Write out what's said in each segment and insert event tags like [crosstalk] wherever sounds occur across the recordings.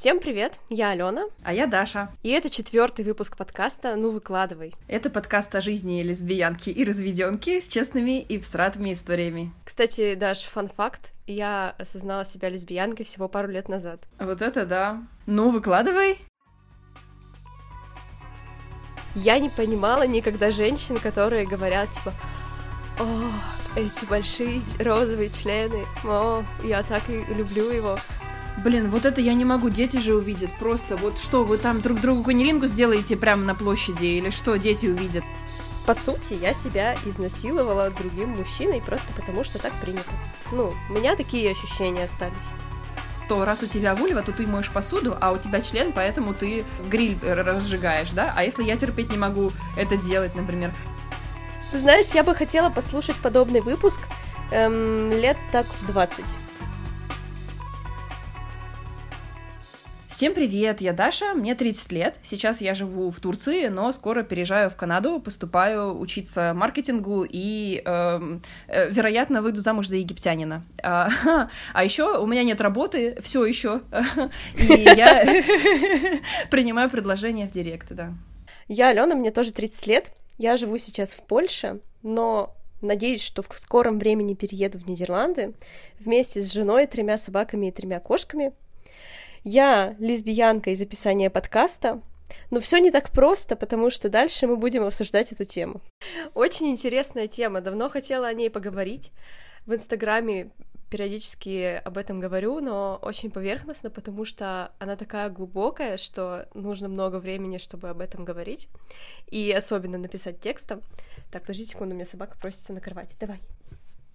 Всем привет, я Алена. А я Даша. И это четвертый выпуск подкаста «Ну выкладывай». Это подкаст о жизни лесбиянки и разведенки с честными и всратыми историями. Кстати, Даш, фан-факт, я осознала себя лесбиянкой всего пару лет назад. Вот это да. Ну, выкладывай. Я не понимала никогда женщин, которые говорят, типа, о, эти большие розовые члены, о, я так и люблю его. Блин, вот это я не могу, дети же увидят. Просто вот что, вы там друг другу канилингу сделаете прямо на площади или что дети увидят? По сути, я себя изнасиловала другим мужчиной просто потому, что так принято. Ну, у меня такие ощущения остались. То раз у тебя вульва, то ты моешь посуду, а у тебя член, поэтому ты гриль разжигаешь, да? А если я терпеть не могу это делать, например? Ты знаешь, я бы хотела послушать подобный выпуск эм, лет так в 20. Всем привет, я Даша, мне 30 лет. Сейчас я живу в Турции, но скоро переезжаю в Канаду, поступаю учиться маркетингу и, э, э, вероятно, выйду замуж за египтянина. А, [laughs] а еще у меня нет работы, все еще, [laughs] и я [laughs] принимаю предложения в директ, да. Я Алена, мне тоже 30 лет. Я живу сейчас в Польше, но Надеюсь, что в скором времени перееду в Нидерланды вместе с женой, тремя собаками и тремя кошками. Я лесбиянка из описания подкаста, но все не так просто, потому что дальше мы будем обсуждать эту тему. Очень интересная тема, давно хотела о ней поговорить. В Инстаграме периодически об этом говорю, но очень поверхностно, потому что она такая глубокая, что нужно много времени, чтобы об этом говорить, и особенно написать текстом. Так, подожди секунду, у меня собака просится на кровати. Давай.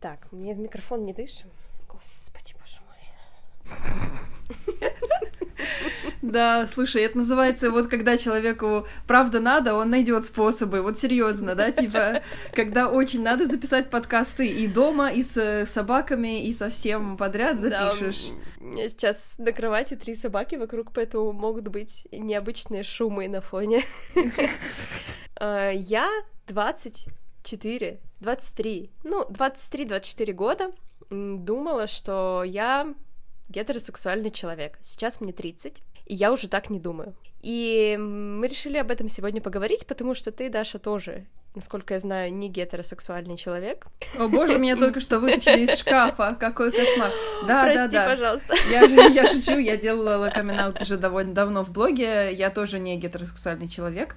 Так, мне в микрофон не дышим. Господи, боже мой. Да, слушай, это называется вот когда человеку правда надо, он найдет способы. Вот серьезно, да, типа, когда очень надо записать подкасты и дома, и с собаками, и со всем подряд запишешь. Да, у меня сейчас на кровати три собаки вокруг, поэтому могут быть необычные шумы на фоне. [laughs] А, я 24, 23, ну, 23-24 года думала, что я гетеросексуальный человек. Сейчас мне 30, и я уже так не думаю. И мы решили об этом сегодня поговорить, потому что ты, Даша, тоже, насколько я знаю, не гетеросексуальный человек. О боже, меня только что вытащили из шкафа, какой кошмар. Да, Прости, да, да. пожалуйста. Я, я шучу, я делала камин уже довольно давно в блоге, я тоже не гетеросексуальный человек.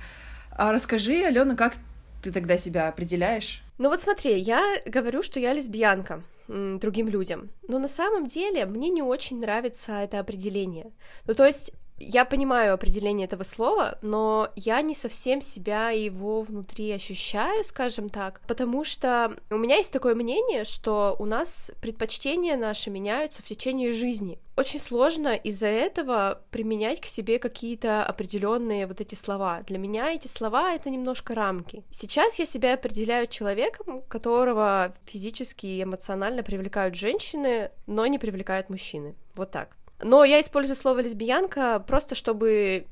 А расскажи, Алена, как ты тогда себя определяешь? Ну вот смотри, я говорю, что я лесбиянка другим людям. Но на самом деле мне не очень нравится это определение. Ну, то есть я понимаю определение этого слова, но я не совсем себя его внутри ощущаю, скажем так, потому что у меня есть такое мнение, что у нас предпочтения наши меняются в течение жизни. Очень сложно из-за этого применять к себе какие-то определенные вот эти слова. Для меня эти слова — это немножко рамки. Сейчас я себя определяю человеком, которого физически и эмоционально привлекают женщины, но не привлекают мужчины. Вот так. Но я использую слово лесбиянка просто, чтобы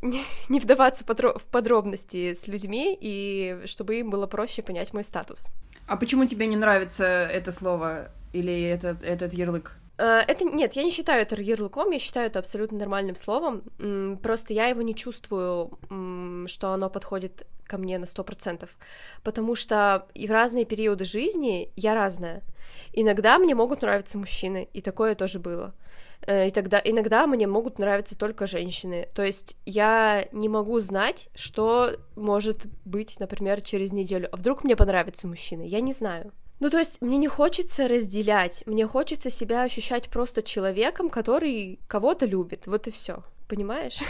не вдаваться в подробности с людьми и чтобы им было проще понять мой статус. А почему тебе не нравится это слово или этот, этот ярлык? Э, это нет, я не считаю это ярлыком, я считаю это абсолютно нормальным словом. Просто я его не чувствую, что оно подходит ко мне на сто процентов, потому что и в разные периоды жизни я разная. Иногда мне могут нравиться мужчины, и такое тоже было. Э, и тогда иногда мне могут нравиться только женщины. То есть я не могу знать, что может быть, например, через неделю. А вдруг мне понравится мужчина? Я не знаю. Ну, то есть мне не хочется разделять, мне хочется себя ощущать просто человеком, который кого-то любит. Вот и все. Понимаешь?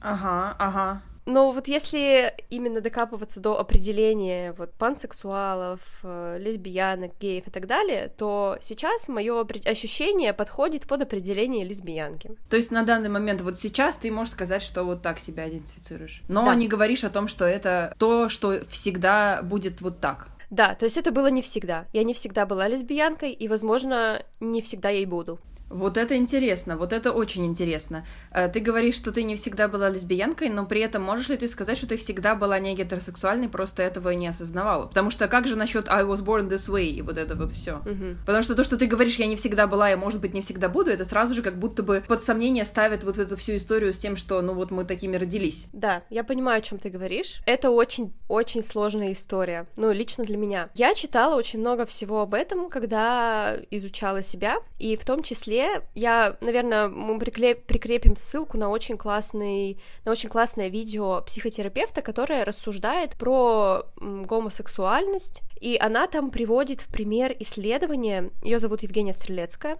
Ага, ага. Но вот если именно докапываться до определения вот пансексуалов, э, лесбиянок, геев и так далее, то сейчас мое ощущение подходит под определение лесбиянки. То есть на данный момент вот сейчас ты можешь сказать, что вот так себя идентифицируешь, но да. не говоришь о том, что это то, что всегда будет вот так. Да, то есть это было не всегда. Я не всегда была лесбиянкой, и, возможно, не всегда ей буду. Вот это интересно, вот это очень интересно. Э, ты говоришь, что ты не всегда была лесбиянкой, но при этом можешь ли ты сказать, что ты всегда была не гетеросексуальной, просто этого и не осознавала? Потому что как же насчет I was born this way и вот это вот все? Мгм. Потому что то, что ты говоришь, я не всегда была и, может быть, не всегда буду, это сразу же как будто бы под сомнение ставит вот эту всю историю с тем, что, ну вот мы такими родились. Да, я понимаю, о чем ты говоришь. Это очень-очень сложная история. Ну, лично для меня. Я читала очень много всего об этом, когда изучала себя, и в том числе я, наверное, мы прикрепим ссылку на очень классный, на очень классное видео психотерапевта, которое рассуждает про гомосексуальность, и она там приводит в пример исследование. Ее зовут Евгения Стрелецкая.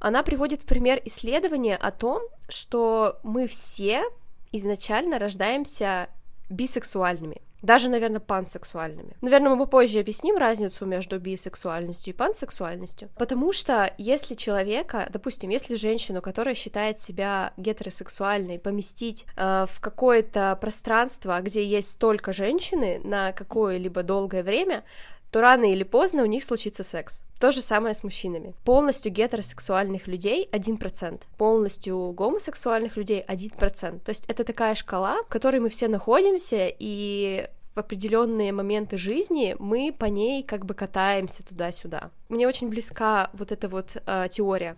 Она приводит в пример исследование о том, что мы все изначально рождаемся бисексуальными. Даже, наверное, пансексуальными. Наверное, мы попозже объясним разницу между бисексуальностью и пансексуальностью. Потому что если человека, допустим, если женщину, которая считает себя гетеросексуальной, поместить э, в какое-то пространство, где есть только женщины на какое-либо долгое время, то рано или поздно у них случится секс. То же самое с мужчинами. Полностью гетеросексуальных людей 1%, полностью гомосексуальных людей 1%. То есть это такая шкала, в которой мы все находимся, и в определенные моменты жизни мы по ней как бы катаемся туда-сюда. Мне очень близка вот эта вот э, теория,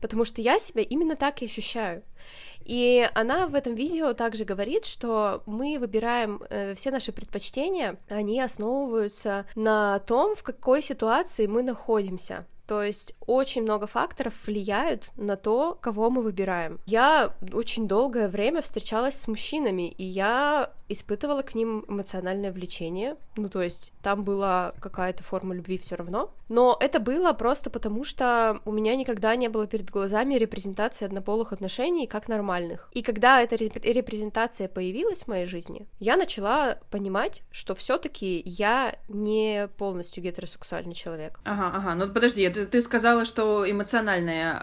потому что я себя именно так и ощущаю. И она в этом видео также говорит, что мы выбираем э, все наши предпочтения, они основываются на том, в какой ситуации мы находимся. То есть очень много факторов влияют на то, кого мы выбираем. Я очень долгое время встречалась с мужчинами, и я испытывала к ним эмоциональное влечение. Ну, то есть там была какая-то форма любви все равно. Но это было просто потому, что у меня никогда не было перед глазами репрезентации однополых отношений как нормальных. И когда эта реп- репрезентация появилась в моей жизни, я начала понимать, что все-таки я не полностью гетеросексуальный человек. Ага, ага. Ну подожди, ты, ты сказала, что эмоциональное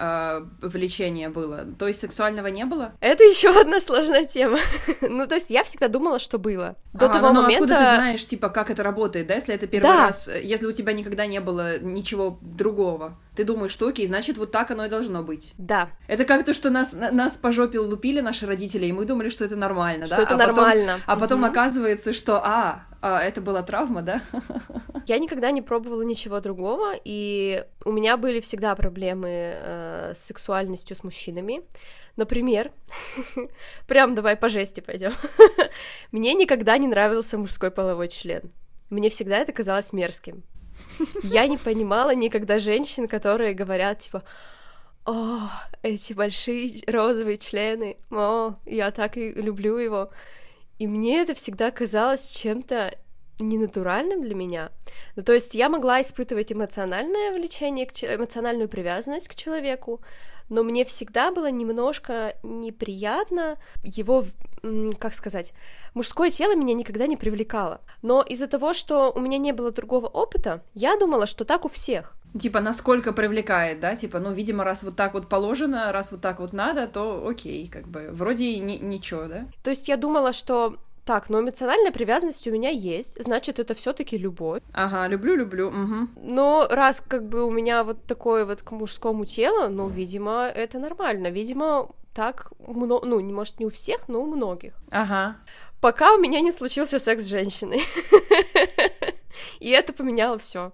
э, влечение было, то есть сексуального не было? Это еще одна сложная тема. [laughs] ну, то есть я всегда думала, что было. До Ага, того ну, момента... откуда ты знаешь, типа, как это работает, да, если это первый Да. раз, э, если у тебя никогда не было ничего другого, ты думаешь, что окей, значит, вот так оно и должно быть. Да, Это как то, что нас, на- нас по жопе лупили наши родители, и мы думали, что это нормально, что да? это а потом- нормально. а потом Мгм. оказывается, что, а, а, это была травма, да? [laughs] Я никогда не пробовала ничего другого, и у меня были всегда проблемы э, с сексуальностью с мужчинами. Например, [laughs] прям давай по жести пойдем. [laughs] Мне никогда не нравился мужской половой член. Мне всегда это казалось мерзким. Я не понимала никогда женщин, которые говорят, типа, о, эти большие розовые члены, о, я так и люблю его. И мне это всегда казалось чем-то ненатуральным для меня. Ну, то есть я могла испытывать эмоциональное влечение, эмоциональную привязанность к человеку, но мне всегда было немножко неприятно его, как сказать, мужское тело меня никогда не привлекало. Но из-за того, что у меня не было другого опыта, я думала, что так у всех. Типа, насколько привлекает, да? Типа, ну, видимо, раз вот так вот положено, раз вот так вот надо, то окей, как бы, вроде и ни- ничего, да? То есть я думала, что так, но эмоциональная привязанность у меня есть, значит, это все-таки любовь. Ага, люблю-люблю, угу. Но раз как бы у меня вот такое вот к мужскому телу, ну, видимо, это нормально. Видимо, так, мно... ну, может, не у всех, но у многих. Ага. Пока у меня не случился секс с женщиной. [laughs] И это поменяло все.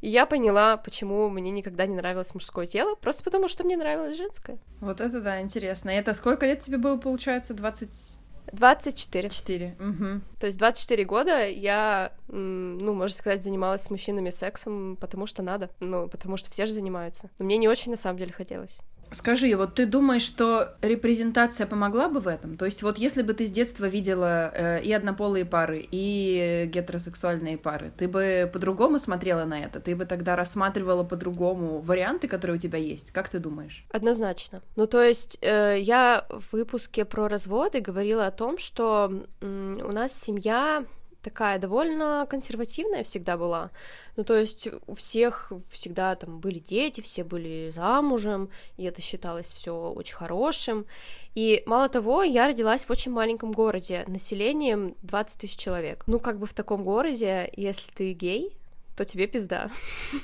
И я поняла, почему мне никогда не нравилось мужское тело, просто потому что мне нравилось женское. Вот это да, интересно. И это сколько лет тебе было, получается? 24? 24. Угу. То есть 24 года я, ну, можно сказать, занималась с мужчинами сексом, потому что надо. Ну, потому что все же занимаются. Но мне не очень, на самом деле, хотелось. Скажи, вот ты думаешь, что репрезентация помогла бы в этом? То есть вот если бы ты с детства видела э, и однополые пары, и гетеросексуальные пары, ты бы по-другому смотрела на это? Ты бы тогда рассматривала по-другому варианты, которые у тебя есть? Как ты думаешь? Однозначно. Ну, то есть э, я в выпуске про разводы говорила о том, что м, у нас семья такая довольно консервативная всегда была. Ну, то есть у всех всегда там были дети, все были замужем, и это считалось все очень хорошим. И мало того, я родилась в очень маленьком городе, населением 20 тысяч человек. Ну, как бы в таком городе, если ты гей, то тебе пизда.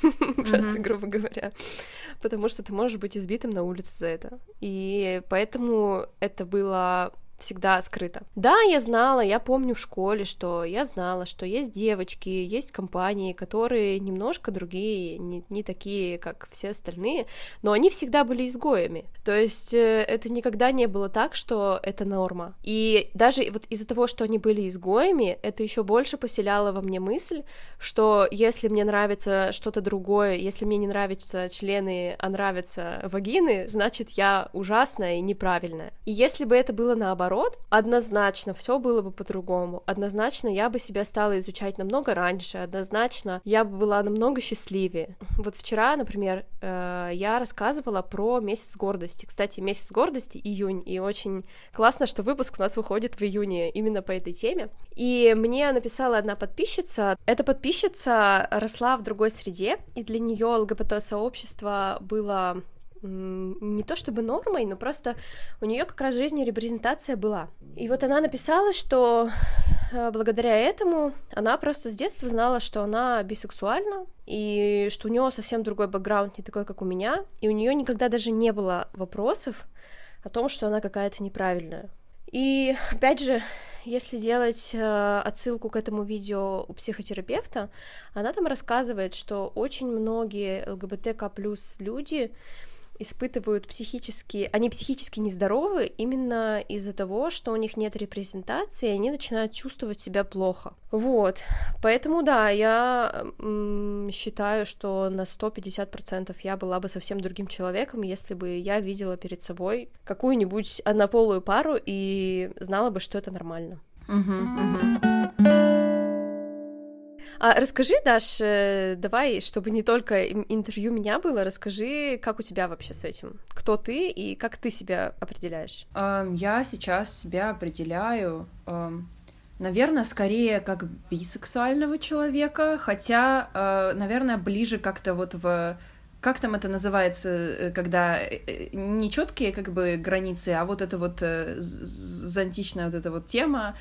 [laughs] Просто, грубо говоря. Потому что ты можешь быть избитым на улице за это. И поэтому это было всегда скрыто. Да, я знала, я помню в школе, что я знала, что есть девочки, есть компании, которые немножко другие, не, не такие, как все остальные, но они всегда были изгоями. То есть э, это никогда не было так, что это норма. И даже вот из-за того, что они были изгоями, это еще больше поселяло во мне мысль, что если мне нравится что-то другое, если мне не нравятся члены, а нравятся вагины, значит я ужасная и неправильная. И если бы это было наоборот, наоборот, однозначно все было бы по-другому. Однозначно я бы себя стала изучать намного раньше, однозначно я бы была намного счастливее. Вот вчера, например, э, я рассказывала про месяц гордости. Кстати, месяц гордости июнь, и очень классно, что выпуск у нас выходит в июне именно по этой теме. И мне написала одна подписчица. Эта подписчица росла в другой среде, и для нее ЛГБТ-сообщество было не то чтобы нормой, но просто у нее как раз в жизни репрезентация была. И вот она написала, что э, благодаря этому она просто с детства знала, что она бисексуальна, и что у нее совсем другой бэкграунд, не такой, как у меня, и у нее никогда даже не было вопросов о том, что она какая-то неправильная. И опять же, если делать э, отсылку к этому видео у психотерапевта, она там рассказывает, что очень многие ЛГБТК плюс люди испытывают психически, они психически нездоровы именно из-за того, что у них нет репрезентации, и они начинают чувствовать себя плохо. Вот, поэтому да, я м- считаю, что на 150% я была бы совсем другим человеком, если бы я видела перед собой какую-нибудь однополую пару и знала бы, что это нормально. Uh-huh, uh-huh. А расскажи, Даш, э, давай, чтобы не только интервью меня было, расскажи, как у тебя вообще с этим? Кто ты и как ты себя определяешь? Я сейчас себя определяю, наверное, скорее как бисексуального человека, хотя, э, наверное, ближе как-то вот в как там это называется, э, когда нечеткие как бы границы, а вот это вот зонтичная вот эта вот тема,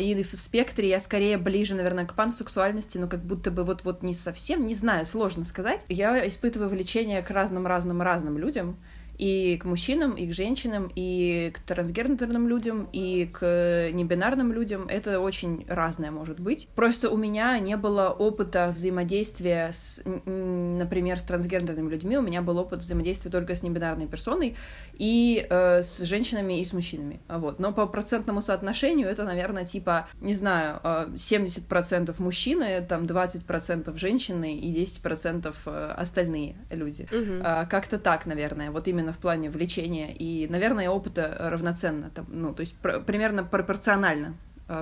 и в спектре я скорее ближе, наверное, к пансексуальности, но как будто бы вот-вот не совсем, не знаю, сложно сказать. Я испытываю влечение к разным-разным-разным людям, и к мужчинам, и к женщинам, и к трансгендерным людям, и к небинарным людям. Это очень разное может быть. Просто у меня не было опыта взаимодействия с, например, с трансгендерными людьми. У меня был опыт взаимодействия только с небинарной персоной и э, с женщинами и с мужчинами. Вот. Но по процентному соотношению это, наверное, типа, не знаю, 70% э, мужчины, там 20% женщины и 10% э, остальные люди. Угу. Как-то так, наверное. Вот именно именно в плане влечения и, наверное, опыта равноценно, там, ну, то есть пр- примерно пропорционально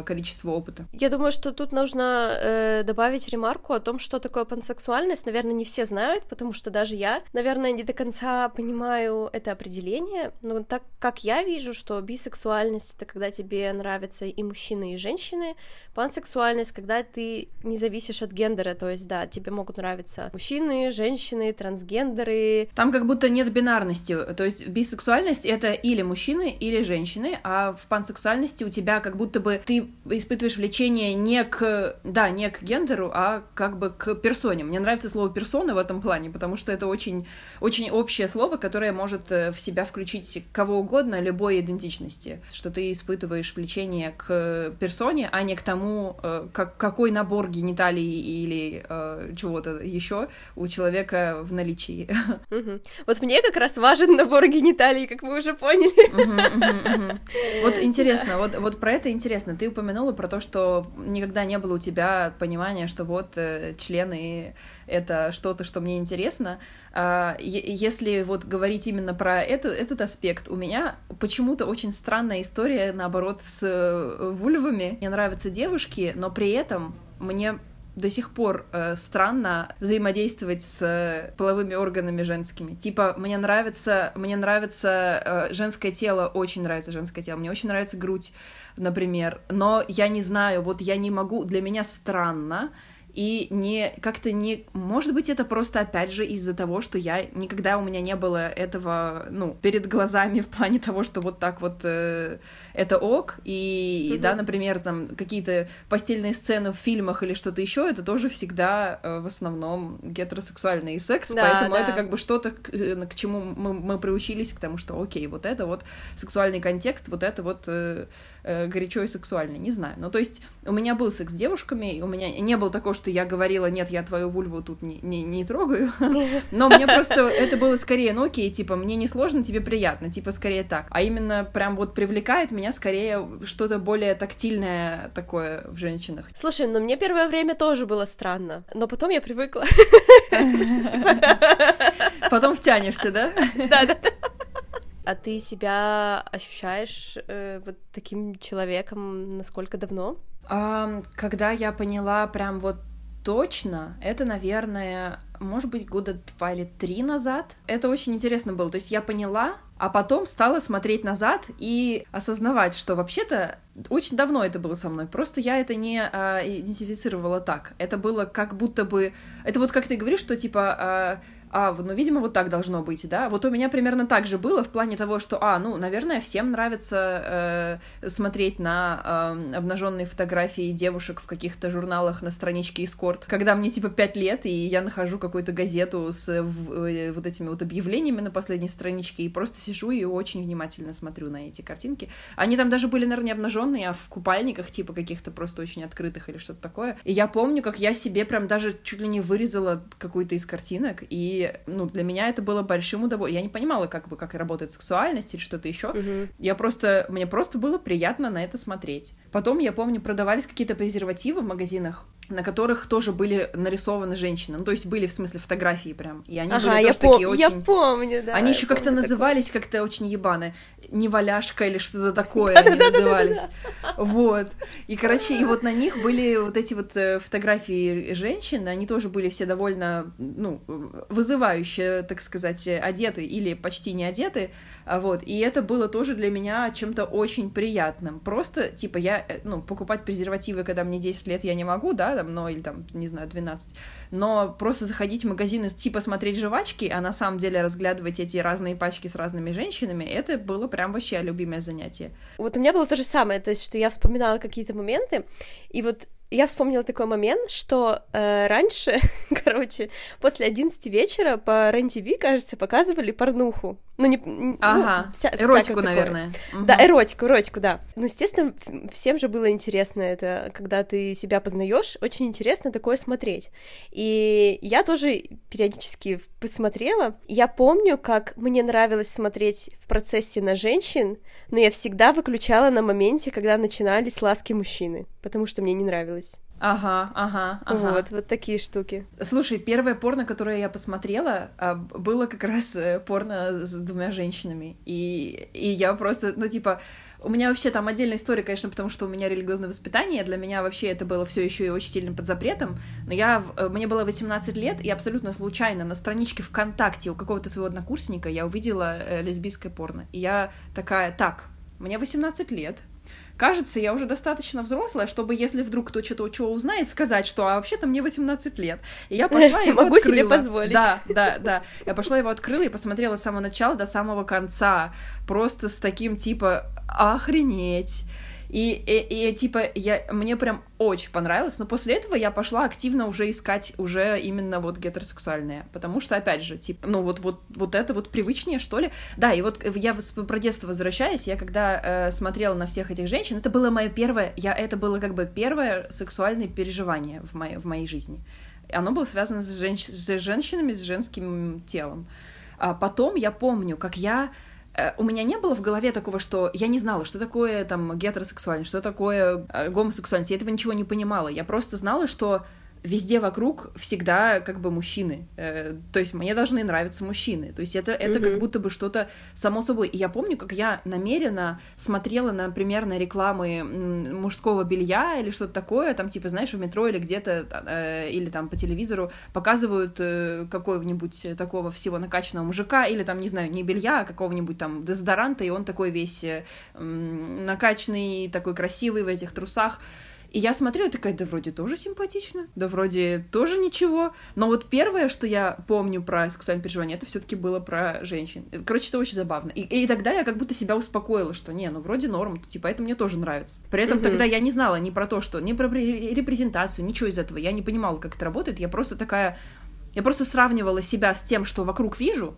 количество опыта. Я думаю, что тут нужно э, добавить ремарку о том, что такое пансексуальность. Наверное, не все знают, потому что даже я, наверное, не до конца понимаю это определение. Но так как я вижу, что бисексуальность это когда тебе нравятся и мужчины, и женщины, пансексуальность, когда ты не зависишь от гендера, то есть да, тебе могут нравиться мужчины, женщины, трансгендеры. Там как будто нет бинарности, то есть бисексуальность это или мужчины, или женщины, а в пансексуальности у тебя как будто бы ты испытываешь влечение не к, да, не к гендеру, а как бы к персоне. Мне нравится слово персона в этом плане, потому что это очень, очень общее слово, которое может э, в себя включить кого угодно, любой идентичности. Что ты испытываешь влечение к персоне, а не к тому, э, как, какой набор гениталий или э, чего-то еще у человека в наличии. [laughs] Вот мне как раз важен набор гениталий, как мы уже поняли. Вот [laughs] интересно, вот, вот про это интересно. Ты ты упомянула про то, что никогда не было у тебя понимания, что вот э, члены это что-то, что мне интересно. А, если вот говорить именно про это, этот аспект, у меня почему-то очень странная история, наоборот, с э, вульвами. Мне нравятся девушки, но при этом мне до сих пор э, странно взаимодействовать с э, половыми органами женскими. Типа, мне нравится, мне нравится э, женское тело, очень нравится женское тело, мне очень нравится грудь, например, но я не знаю, вот я не могу, для меня странно и не как-то не... Может быть, это просто, опять же, из-за того, что я никогда у меня не было этого, ну, перед глазами в плане того, что вот так вот э, это ок, и, mm-hmm. да, например, там какие-то постельные сцены в фильмах или что-то еще, это тоже всегда э, в основном гетеросексуальный секс, да, поэтому да. это как бы что-то, к, э, к чему мы, мы приучились, к тому, что окей, вот это вот сексуальный контекст, вот это вот... Э, э, горячо и сексуально, не знаю. Ну, то есть у меня был секс с девушками, у меня не было такого, что я говорила, нет, я твою вульву тут не, не, не трогаю, [laughs] но мне просто это было скорее, ну окей, типа, мне не сложно, тебе приятно, типа, скорее так. А именно прям вот привлекает меня скорее что-то более тактильное такое в женщинах. Слушай, ну мне первое время тоже было странно, но потом я привыкла. [laughs] Потом втянешься, да? [laughs] Да, да. А ты себя ощущаешь э, вот таким человеком насколько давно? А, когда я поняла прям вот точно, это, наверное, может быть, года два или три назад. Это очень интересно было. То есть я поняла, а потом стала смотреть назад и осознавать, что вообще-то очень давно это было со мной. Просто я это не а, идентифицировала так. Это было как будто бы... Это вот как ты говоришь, что типа... А, а, ну, видимо, вот так должно быть, да. Вот у меня примерно так же было в плане того, что, а, ну, наверное, всем нравится э, смотреть на э, обнаженные фотографии девушек в каких-то журналах на страничке эскорт, когда мне типа пять лет, и я нахожу какую-то газету с в, э, вот этими вот объявлениями на последней страничке, и просто сижу и очень внимательно смотрю на эти картинки. Они там даже были, наверное, не обнаженные, а в купальниках, типа каких-то просто очень открытых или что-то такое. И я помню, как я себе прям даже чуть ли не вырезала какую-то из картинок, и ну, для меня это было большим удовольствием. Я не понимала, как бы, как работает сексуальность или что-то еще. Угу. Я просто, мне просто было приятно на это смотреть. Потом, я помню, продавались какие-то презервативы в магазинах, на которых тоже были нарисованы женщины. Ну, то есть были, в смысле, фотографии прям. И они ага, были я тоже пом- такие очень... Я помню, да. Они еще как-то назывались как-то очень ебаны. Неваляшка или что-то такое они назывались. Вот. И, короче, и вот на них были вот эти вот э, фотографии женщин, они тоже были все довольно, ну, вызывающе, так сказать, одеты или почти не одеты. Вот. И это было тоже для меня чем-то очень приятным. Просто, типа, я, э, ну, покупать презервативы, когда мне 10 лет, я не могу, да, там, ну, или там, не знаю, 12. Но просто заходить в магазин и, типа, смотреть жвачки, а на самом деле разглядывать эти разные пачки с разными женщинами, это было прям вообще любимое занятие. Вот у меня было то же самое, то есть, что я вспоминала какие-то моменты, и вот я вспомнила такой момент, что э, раньше, [laughs] короче, после 11 вечера по РЕН-ТВ, кажется, показывали порнуху. Ну, не... Ну, ага, ну, вся, эротику, наверное. Угу. Да, эротику, эротику, да. Ну, естественно, всем же было интересно это, когда ты себя познаешь, очень интересно такое смотреть. И я тоже периодически посмотрела. Я помню, как мне нравилось смотреть в процессе на женщин, но я всегда выключала на моменте, когда начинались ласки мужчины, потому что мне не нравилось. Ага, ага, ага. Вот, вот такие штуки. Слушай, первое порно, которое я посмотрела, а, было как раз э, порно с двумя женщинами. И, и я просто, ну, типа, у меня вообще там отдельная история, конечно, потому что у меня религиозное воспитание, для меня вообще это было все еще и очень сильно под запретом, но я, э, мне было 18 лет, и абсолютно случайно на страничке ВКонтакте у какого-то своего однокурсника я увидела э, лесбийское порно. И я такая, так, мне 18 лет, кажется, я уже достаточно взрослая, чтобы, если вдруг кто что-то чего узнает, сказать, что а вообще-то мне 18 лет. И я пошла [laughs] его Могу открыла. себе позволить. Да, да, да. Я пошла его открыла и посмотрела с самого начала до самого конца. Просто с таким типа охренеть. И, и, и типа, я, мне прям очень понравилось, но после этого я пошла активно уже искать уже именно вот гетеросексуальные, потому что, опять же, типа, ну вот, вот, вот это вот привычнее, что ли. Да, и вот я про детство возвращаюсь, я когда э, смотрела на всех этих женщин, это было мое первое, я, это было как бы первое сексуальное переживание в моей, в моей жизни. Оно было связано с, женщ с женщинами, с женским телом. А потом я помню, как я у меня не было в голове такого, что я не знала, что такое там гетеросексуальность, что такое э, гомосексуальность. Я этого ничего не понимала. Я просто знала, что везде вокруг всегда как бы мужчины. Э, то есть мне должны нравиться мужчины. То есть это, это mm-hmm. как будто бы что-то само собой. И я помню, как я намеренно смотрела, например, на рекламы мужского белья или что-то такое, там типа, знаешь, в метро или где-то, э, или там по телевизору показывают э, какого-нибудь такого всего накачанного мужика, или там, не знаю, не белья, а какого-нибудь там дезодоранта, и он такой весь накачанный, такой красивый в этих трусах. И я смотрю, и такая, да вроде тоже симпатично, да вроде тоже ничего. Но вот первое, что я помню про сексуальное переживание, это все таки было про женщин. Короче, это очень забавно. И, и тогда я как будто себя успокоила, что не, ну вроде норм, типа это мне тоже нравится. При этом mm-hmm. тогда я не знала ни про то, что, ни про репрезентацию, ничего из этого. Я не понимала, как это работает. Я просто такая... Я просто сравнивала себя с тем, что вокруг вижу,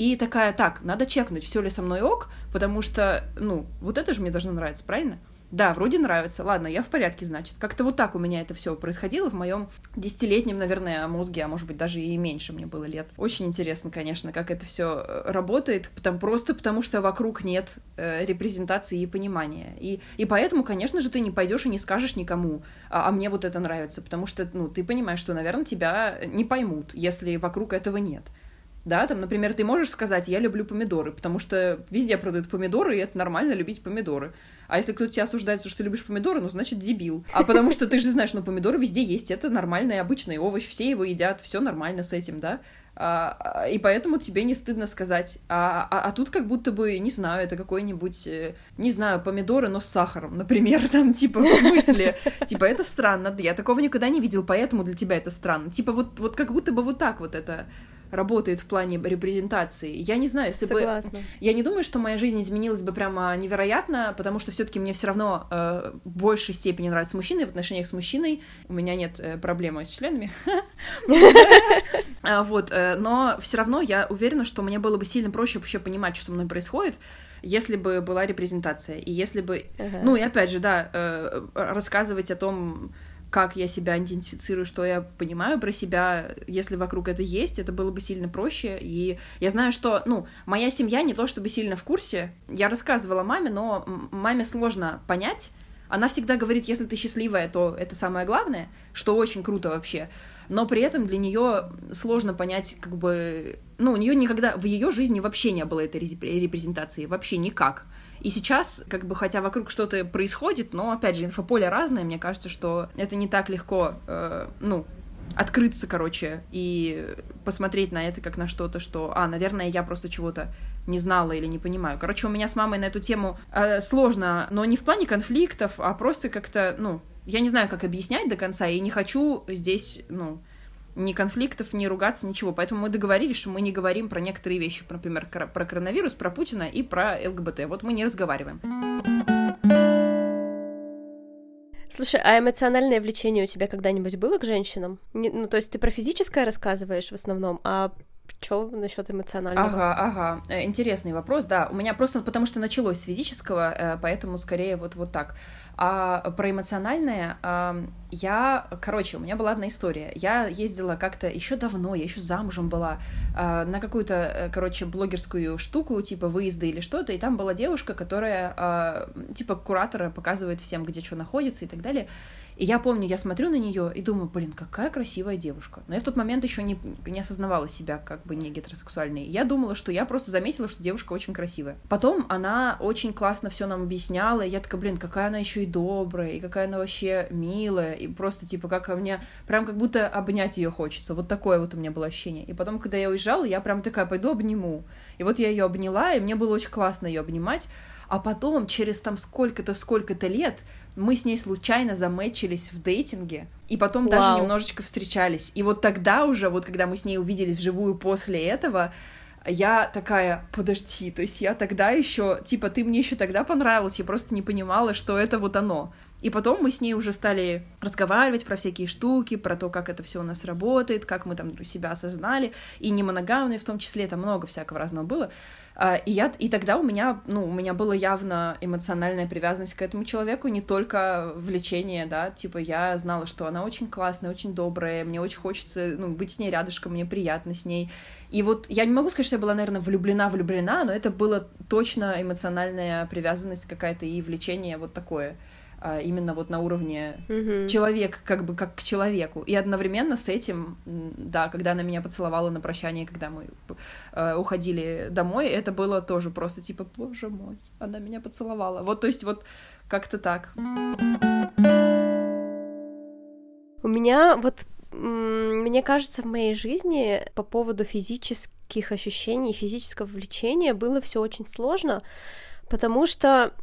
и такая, так, надо чекнуть, все ли со мной ок, потому что, ну, вот это же мне должно нравиться, правильно? Да, вроде нравится. Ладно, я в порядке, значит. Как-то вот так у меня это все происходило в моем десятилетнем, наверное, мозге, а может быть даже и меньше мне было лет. Очень интересно, конечно, как это все э, работает, потому, просто потому что вокруг нет э, репрезентации и понимания. И, и поэтому, конечно же, ты не пойдешь и не скажешь никому, а, а мне вот это нравится, потому что, ну, ты понимаешь, что, наверное, тебя не поймут, если вокруг этого нет. Да, там, например, ты можешь сказать, я люблю помидоры, потому что везде продают помидоры, и это нормально любить помидоры. А если кто-то тебя осуждает, что ты любишь помидоры, ну, значит, дебил. А потому что ты же знаешь, ну, помидоры везде есть, это нормальный обычный овощ, все его едят, все нормально с этим, да. А, и поэтому тебе не стыдно сказать. А, а, а тут как будто бы, не знаю, это какой-нибудь, э, не знаю, помидоры, но с сахаром, например, там, типа, в смысле? Типа, это странно, я такого никогда не видел, поэтому для тебя это странно. Типа, вот, вот как будто бы вот так вот это работает в плане репрезентации. Я не знаю, если Согласна. бы... Я не думаю, что моя жизнь изменилась бы прямо невероятно, потому что все таки мне все равно э, в большей степени нравятся мужчины, в отношениях с мужчиной у меня нет э, проблемы с членами. [laughs] А, вот, э, но все равно я уверена, что мне было бы сильно проще вообще понимать, что со мной происходит, если бы была репрезентация, и если бы... Ну, и опять же, да, э, рассказывать о том, как я себя идентифицирую, что я понимаю про себя, если вокруг это есть, это было бы сильно проще. И я знаю, что, ну, моя семья не то чтобы сильно в курсе. Я рассказывала маме, но маме сложно понять. Она всегда говорит, если ты счастливая, то это самое главное, что очень круто вообще. Но при этом для нее сложно понять, как бы, ну, у нее никогда в ее жизни вообще не было этой репрезентации, вообще никак. И сейчас, как бы, хотя вокруг что-то происходит, но, опять же, инфополе разное, мне кажется, что это не так легко, э, ну, открыться, короче, и посмотреть на это как на что-то, что, а, наверное, я просто чего-то не знала или не понимаю. Короче, у меня с мамой на эту тему э, сложно, но не в плане конфликтов, а просто как-то, ну, я не знаю, как объяснять до конца, и не хочу здесь, ну, ни конфликтов, ни ругаться, ничего. Поэтому мы договорились, что мы не говорим про некоторые вещи, например, про коронавирус, про Путина и про ЛГБТ. Вот мы не разговариваем. Слушай, а эмоциональное влечение у тебя когда-нибудь было к женщинам? Не, ну, то есть ты про физическое рассказываешь в основном, а что насчет эмоционального? Ага, ага. Э, интересный вопрос, да. У меня просто потому что началось с физического, э, поэтому скорее вот, вот так. А про эмоциональное я, короче, у меня была одна история. Я ездила как-то еще давно, я еще замужем была, а, на какую-то, э, короче, блогерскую штуку, типа выезда или что-то, и там была девушка, которая, а, типа, куратора показывает всем, где что находится и так далее. И я помню, я смотрю на нее и думаю, блин, какая красивая девушка. Но я в тот момент еще не, не осознавала себя как бы не гетеросексуальной. Я думала, что я просто заметила, что девушка очень красивая. Потом она очень классно все нам объясняла, и я такая, блин, какая она еще и добрая, и какая она вообще милая, и просто типа как мне, прям как будто обнять ее хочется. Вот такое вот у меня было ощущение. И потом, когда я уезжала, я прям такая, пойду обниму. И вот я ее обняла, и мне было очень классно ее обнимать. А потом, через там сколько-то, сколько-то лет, мы с ней случайно замечились в дейтинге, и потом Вау. даже немножечко встречались. И вот тогда уже, вот когда мы с ней увиделись вживую после этого, я такая, подожди, то есть я тогда еще, типа, ты мне еще тогда понравилась, я просто не понимала, что это вот оно. И потом мы с ней уже стали разговаривать про всякие штуки, про то, как это все у нас работает, как мы там себя осознали, и не моногамные в том числе, там много всякого разного было. А, и, я, и тогда у меня, ну, у меня была явно эмоциональная привязанность к этому человеку, не только влечение, да, типа я знала, что она очень классная, очень добрая, мне очень хочется, ну, быть с ней рядышком, мне приятно с ней. И вот я не могу сказать, что я была, наверное, влюблена-влюблена, но это была точно эмоциональная привязанность какая-то и влечение вот такое. А, именно вот на уровне mm-hmm. человек, как бы как к человеку. И одновременно с этим, да, когда она меня поцеловала на прощание, когда мы э, уходили домой, это было тоже просто типа, боже мой, она меня поцеловала. Вот, то есть вот как-то так. У меня вот мне кажется, в моей жизни по поводу физических ощущений, физического влечения было все очень сложно, потому что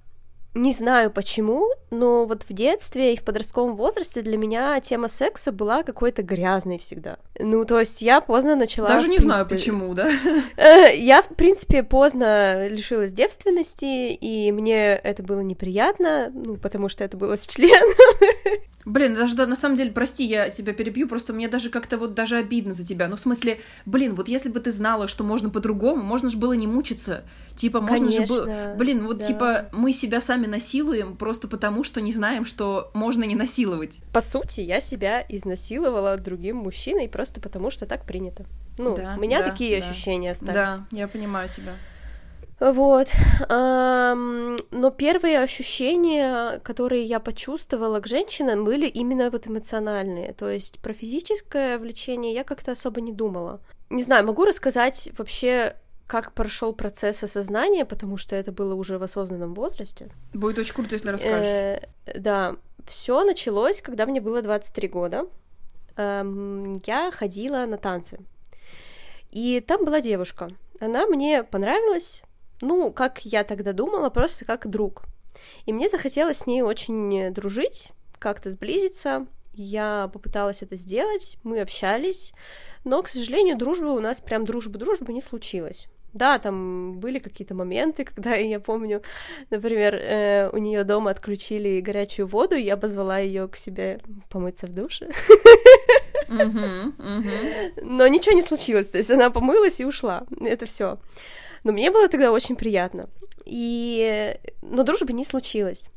не знаю почему, но вот в детстве и в подростковом возрасте для меня тема секса была какой-то грязной всегда. Ну, то есть я поздно начала... Даже не принципе... знаю, почему, да? [laughs] Э, я, в принципе, поздно лишилась девственности, и мне это было неприятно, ну, потому что это было с членом. [laughs] Блин, даже да, на самом деле, прости, я тебя перебью, просто мне даже как-то вот даже обидно за тебя. Ну, в смысле, блин, вот если бы ты знала, что можно по-другому, можно же было не мучиться. Типа, можно Конечно, же было... Блин, вот да. типа мы себя сами насилуем просто потому, что не знаем, что можно не насиловать. По сути, я себя изнасиловала другим мужчиной просто потому, что так принято. Ну, да, у меня да, такие да. ощущения остались. Да, я понимаю тебя. Вот. Но первые ощущения, которые я почувствовала к женщинам, были именно вот эмоциональные. То есть про физическое влечение я как-то особо не думала. Не знаю, могу рассказать вообще как прошел процесс осознания, потому что это было уже в осознанном возрасте. Будет очень круто, если расскажешь. Э, да, все началось, когда мне было 23 года. Эм, я ходила на танцы. И там была девушка. Она мне понравилась, ну, как я тогда думала, просто как друг. И мне захотелось с ней очень дружить, как-то сблизиться. Я попыталась это сделать, мы общались, но, к сожалению, дружбы у нас прям дружба-дружба не случилось. Да, там были какие-то моменты, [laughs] когда я помню, например, э, у нее дома отключили горячую воду, и я позвала ее к себе помыться в душе. Но ничего не случилось, то есть она помылась и ушла. Это все. Но мне было тогда очень приятно. И... Но дружбы не случилось.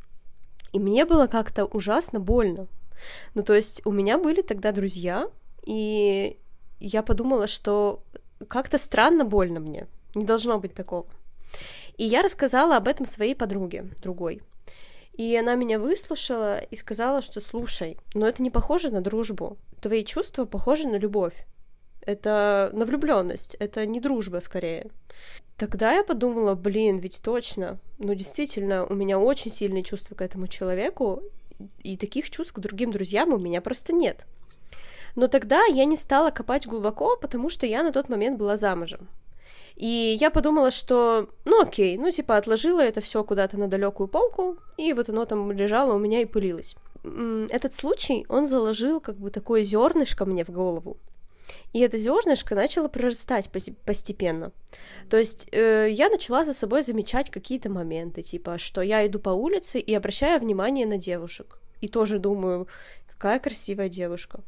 И мне было как-то ужасно больно. Ну, то есть у меня были тогда друзья, и я подумала, что как-то странно больно мне. Не должно быть такого. И я рассказала об этом своей подруге, другой. И она меня выслушала и сказала, что слушай, но это не похоже на дружбу. Твои чувства похожи на любовь. Это на влюбленность, это не дружба скорее. Тогда я подумала, блин, ведь точно, ну действительно, у меня очень сильные чувства к этому человеку, и таких чувств к другим друзьям у меня просто нет. Но тогда я не стала копать глубоко, потому что я на тот момент была замужем. И я подумала, что, ну окей, ну типа отложила это все куда-то на далекую полку, и вот оно там лежало у меня и пылилось. Этот случай, он заложил как бы такое зернышко мне в голову. И это зернышко начало прорастать постепенно. То есть э, я начала за собой замечать какие-то моменты, типа, что я иду по улице и обращаю внимание на девушек. И тоже думаю, какая красивая девушка.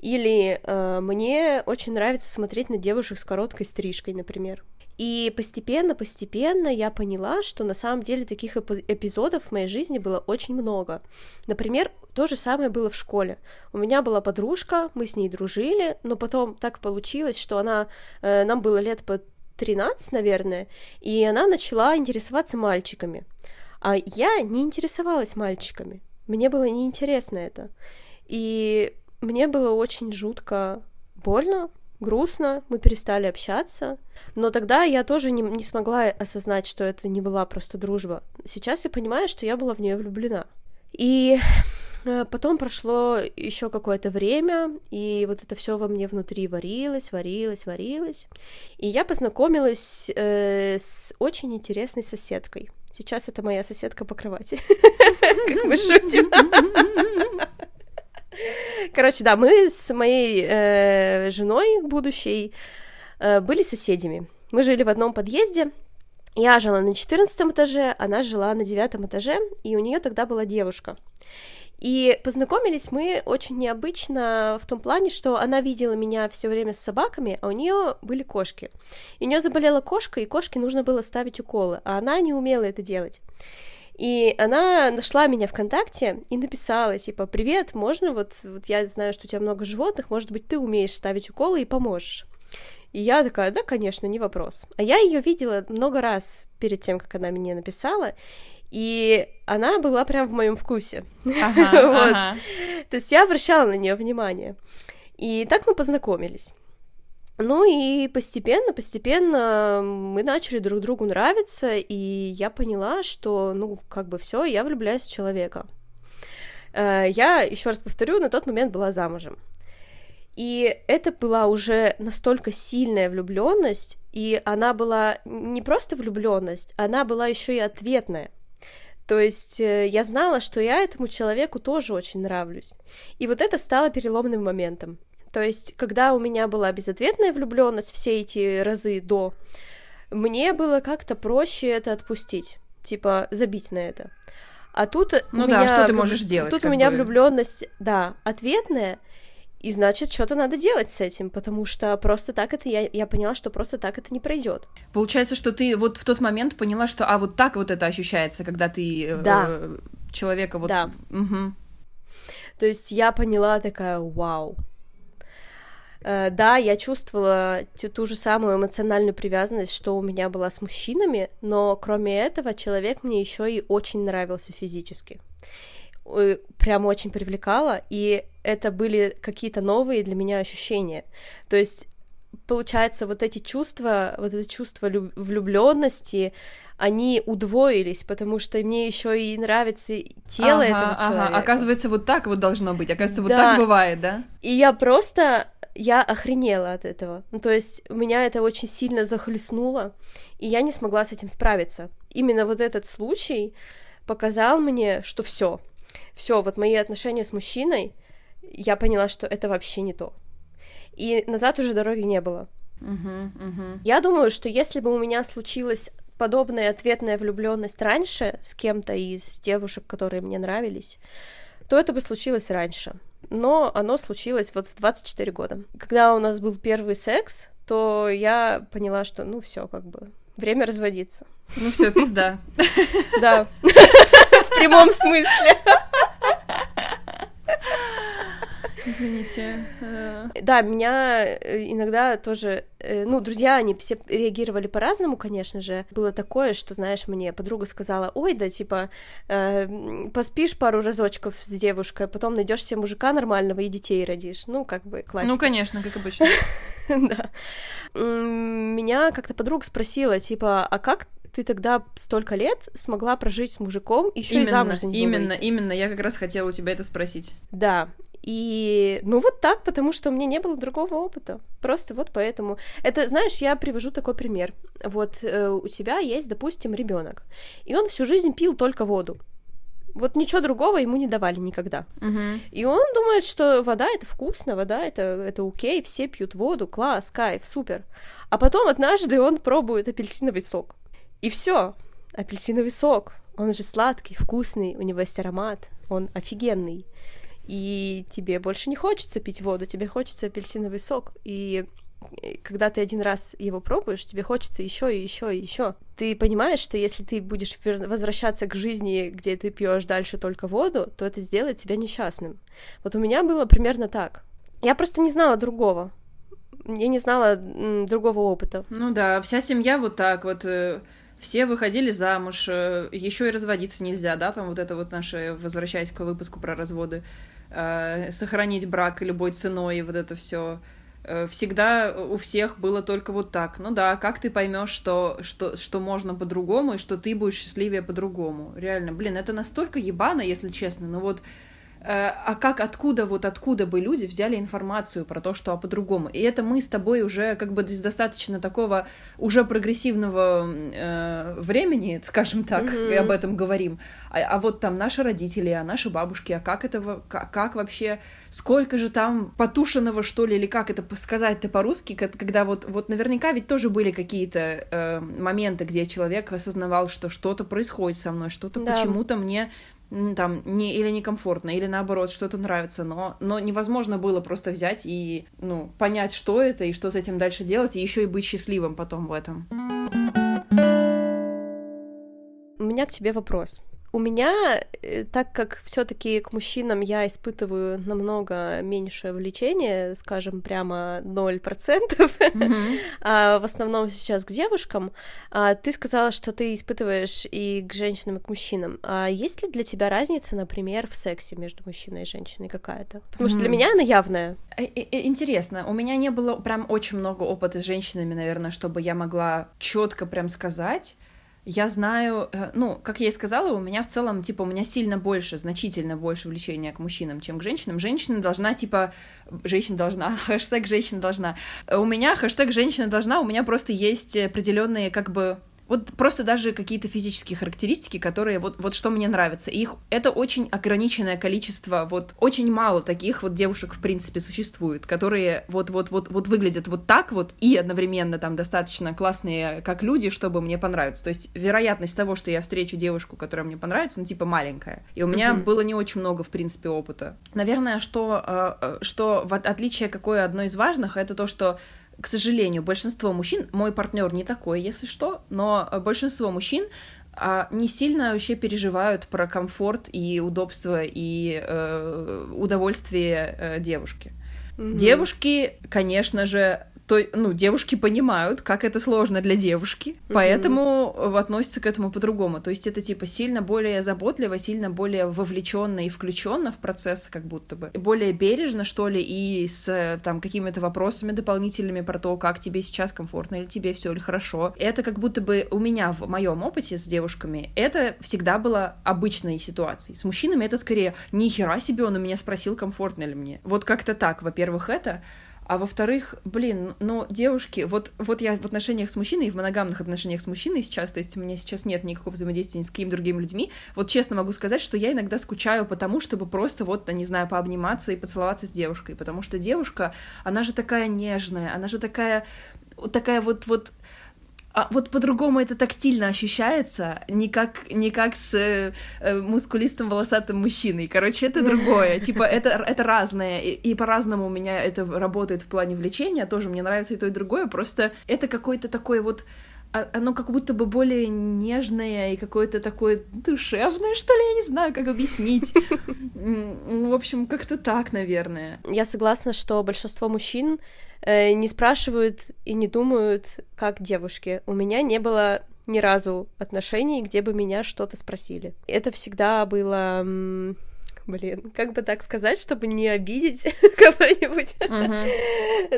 Или э, мне очень нравится смотреть на девушек с короткой стрижкой, например. И постепенно-постепенно я поняла, что на самом деле таких эпизодов в моей жизни было очень много. Например, то же самое было в школе. У меня была подружка, мы с ней дружили, но потом так получилось, что она, э, нам было лет по 13, наверное, и она начала интересоваться мальчиками. А я не интересовалась мальчиками. Мне было неинтересно это. И мне было очень жутко больно, грустно, мы перестали общаться. Но тогда я тоже не, не смогла осознать, что это не была просто дружба. Сейчас я понимаю, что я была в нее влюблена. И э, потом прошло еще какое-то время, и вот это все во мне внутри варилось, варилось, варилось. И я познакомилась э, с очень интересной соседкой. Сейчас это моя соседка по кровати, [laughs] как мы шутим. [laughs] Короче, да, мы с моей э, женой будущей э, были соседями. Мы жили в одном подъезде. Я жила на 14 этаже, она жила на девятом этаже, и у нее тогда была девушка. И познакомились мы очень необычно в том плане, что она видела меня все время с собаками, а у нее были кошки. И у нее заболела кошка, и кошке нужно было ставить уколы, а она не умела это делать. И она нашла меня ВКонтакте и написала, типа, привет, можно вот, вот я знаю, что у тебя много животных, может быть, ты умеешь ставить уколы и поможешь. И я такая, да, конечно, не вопрос. А я ее видела много раз перед тем, как она мне написала, и она была прям в моем вкусе. Ага, [laughs] вот. ага. То есть я обращала на нее внимание. И так мы познакомились. Ну и постепенно, постепенно мы начали друг другу нравиться, и я поняла, что, ну, как бы все, я влюбляюсь в человека. Э, я, еще раз повторю, на тот момент была замужем. И это была уже настолько сильная влюбленность, и она была не просто влюбленность, она была еще и ответная. То есть э, я знала, что я этому человеку тоже очень нравлюсь. И вот это стало переломным моментом. То есть, когда у меня была безответная влюбленность все эти разы до, мне было как-то проще это отпустить, типа забить на это. А тут ну у да, меня что ты можешь делать? Тут у меня бы... влюбленность, да, ответная, и значит, что-то надо делать с этим, потому что просто так это я, я поняла, что просто так это не пройдет. Получается, что ты вот в тот момент поняла, что а вот так вот это ощущается, когда ты э, да. э, человека вот. Да. Угу. То есть я поняла такая, вау. Э, да, я чувствовала ту, ту же самую эмоциональную привязанность, что у меня была с мужчинами, но кроме этого человек мне еще и очень нравился физически прям очень привлекало, и это были какие-то новые для меня ощущения. То есть, получается, вот эти чувства, вот это чувство влюбленности, они удвоились, потому что мне еще и нравится тело ага, этого человека. Ага. Оказывается, вот так вот должно быть. Оказывается, да. вот так бывает, да? И я просто я охренела от этого. Ну, то есть меня это очень сильно захлестнуло, и я не смогла с этим справиться. Именно вот этот случай показал мне, что все, все, вот мои отношения с мужчиной, я поняла, что это вообще не то. И назад уже дороги не было. Uh-huh, uh-huh. Я думаю, что если бы у меня случилась подобная ответная влюбленность раньше с кем-то из девушек, которые мне нравились, то это бы случилось раньше. Но оно случилось вот в 24 года. Когда у нас был первый секс, то я поняла, что ну все, как бы время разводиться. Ну все, пизда. Да. [laughs] В прямом смысле. Извините. Да, меня э, иногда тоже, э, ну, друзья, они все реагировали по-разному, конечно же. Было такое, что, знаешь, мне подруга сказала, ой, да, типа, э, поспишь пару разочков с девушкой, а потом найдешь себе мужика нормального и детей родишь. Ну, как бы классика. Ну, конечно, как обычно. [laughs] Да. Меня как-то подруга спросила, типа, а как ты тогда столько лет смогла прожить с мужиком, еще и замуж за него Именно, выйти. именно, я как раз хотела у тебя это спросить. Да, и ну вот так, потому что у меня не было другого опыта. Просто вот поэтому. Это, знаешь, я привожу такой пример. Вот э, у тебя есть, допустим, ребенок, и он всю жизнь пил только воду. Вот ничего другого ему не давали никогда. Uh-huh. И он думает, что вода это вкусно, вода это, это окей, все пьют воду, класс, кайф, супер. А потом однажды он пробует апельсиновый сок. И все, апельсиновый сок. Он же сладкий, вкусный, у него есть аромат, он офигенный и тебе больше не хочется пить воду, тебе хочется апельсиновый сок, и когда ты один раз его пробуешь, тебе хочется еще и еще и еще. Ты понимаешь, что если ты будешь возвращаться к жизни, где ты пьешь дальше только воду, то это сделает тебя несчастным. Вот у меня было примерно так. Я просто не знала другого. Я не знала другого опыта. Ну да, вся семья вот так вот э, все выходили замуж, э, еще и разводиться нельзя, да, там вот это вот наше, возвращаясь к выпуску про разводы, э, сохранить брак любой ценой, и вот это все э, всегда у всех было только вот так. Ну да, как ты поймешь, что, что, что можно по-другому, и что ты будешь счастливее по-другому? Реально, блин, это настолько ебано, если честно. Ну вот а как, откуда, вот откуда бы люди взяли информацию про то, что а по-другому? И это мы с тобой уже как бы из достаточно такого уже прогрессивного э, времени, [laughs] скажем так, mm-hmm. и об этом говорим. А, а вот там наши родители, а наши бабушки, а как это, как, как вообще, сколько же там потушенного, что ли, или как это сказать-то по-русски, когда вот, вот наверняка ведь тоже были какие-то э, моменты, где человек осознавал, что что-то происходит со мной, что-то да. почему-то мне там не или некомфортно, или наоборот что-то нравится, но но невозможно было просто взять и ну понять, что это и что с этим дальше делать, и еще и быть счастливым потом в этом. У меня к тебе вопрос. У меня, э, так как все-таки к мужчинам я испытываю намного меньше влечения, скажем, прямо 0%, mm-hmm. а в основном сейчас к девушкам, а ты сказала, что ты испытываешь и к женщинам, и к мужчинам. А есть ли для тебя разница, например, в сексе между мужчиной и женщиной какая-то? Потому mm-hmm. что для меня она явная. Э, э, интересно, у меня не было прям очень много опыта с женщинами, наверное, чтобы я могла четко прям сказать я знаю, э, ну, как я и сказала, у меня в целом, типа, у меня сильно больше, значительно больше влечения к мужчинам, чем к женщинам. Женщина должна, типа, женщина должна, [laughs] хэштег женщина должна. У меня хэштег женщина должна, у меня просто есть определенные, как бы, Вот просто даже какие-то физические характеристики, которые вот, вот что мне нравится. их это очень ограниченное количество, вот очень мало таких вот девушек в принципе существует, которые вот вот вот вот выглядят вот так вот и одновременно там достаточно классные как люди, чтобы мне понравиться. То есть вероятность того, что я встречу девушку, которая мне понравится, ну типа маленькая. И у меня mm-hmm. было не очень много в принципе опыта. Наверное, что э, э, что в отличие какое одно из важных, это то, что к сожалению, большинство мужчин, мой партнер не такой, если что, но большинство мужчин а, не сильно вообще переживают про комфорт и удобство и э, удовольствие э, девушки. Mm-hmm. Девушки, конечно же, то, ну, девушки понимают, как это сложно для девушки, mm-hmm. поэтому относятся к этому по-другому. То есть это типа сильно более заботливо, сильно более вовлеченно и включенно в процесс, как будто бы. Более бережно, что ли, и с там какими-то вопросами дополнительными про то, как тебе сейчас комфортно или тебе все или хорошо. Это как будто бы у меня в моем опыте с девушками это всегда было обычной ситуацией. С мужчинами это скорее ни хера себе он у меня спросил, комфортно ли мне. Вот как-то так. Во-первых, это. А во-вторых, блин, ну, девушки, вот, вот я в отношениях с мужчиной, в моногамных отношениях с мужчиной сейчас, то есть у меня сейчас нет никакого взаимодействия ни с какими другими людьми, вот честно могу сказать, что я иногда скучаю потому, чтобы просто вот, не знаю, пообниматься и поцеловаться с девушкой, потому что девушка, она же такая нежная, она же такая, такая вот, вот а вот по-другому это тактильно ощущается, не как, не как с э, э мускулистым волосатым мужчиной. Короче, это другое. [laughs] Типа, это, это разное. И, и по-разному у меня это работает в плане влечения. Тоже мне нравится и то, и другое. Просто это какой-то такой вот а, оно как будто бы более нежное и какое-то такое душевное, что ли, я не знаю, как объяснить. [laughs] В общем, как-то так, наверное. Я согласна, что большинство мужчин э, не спрашивают и не думают, как девушки. У меня не было ни разу отношений, где бы меня что-то спросили. Это всегда было блин, как бы так сказать, чтобы не обидеть [laughs] кого-нибудь.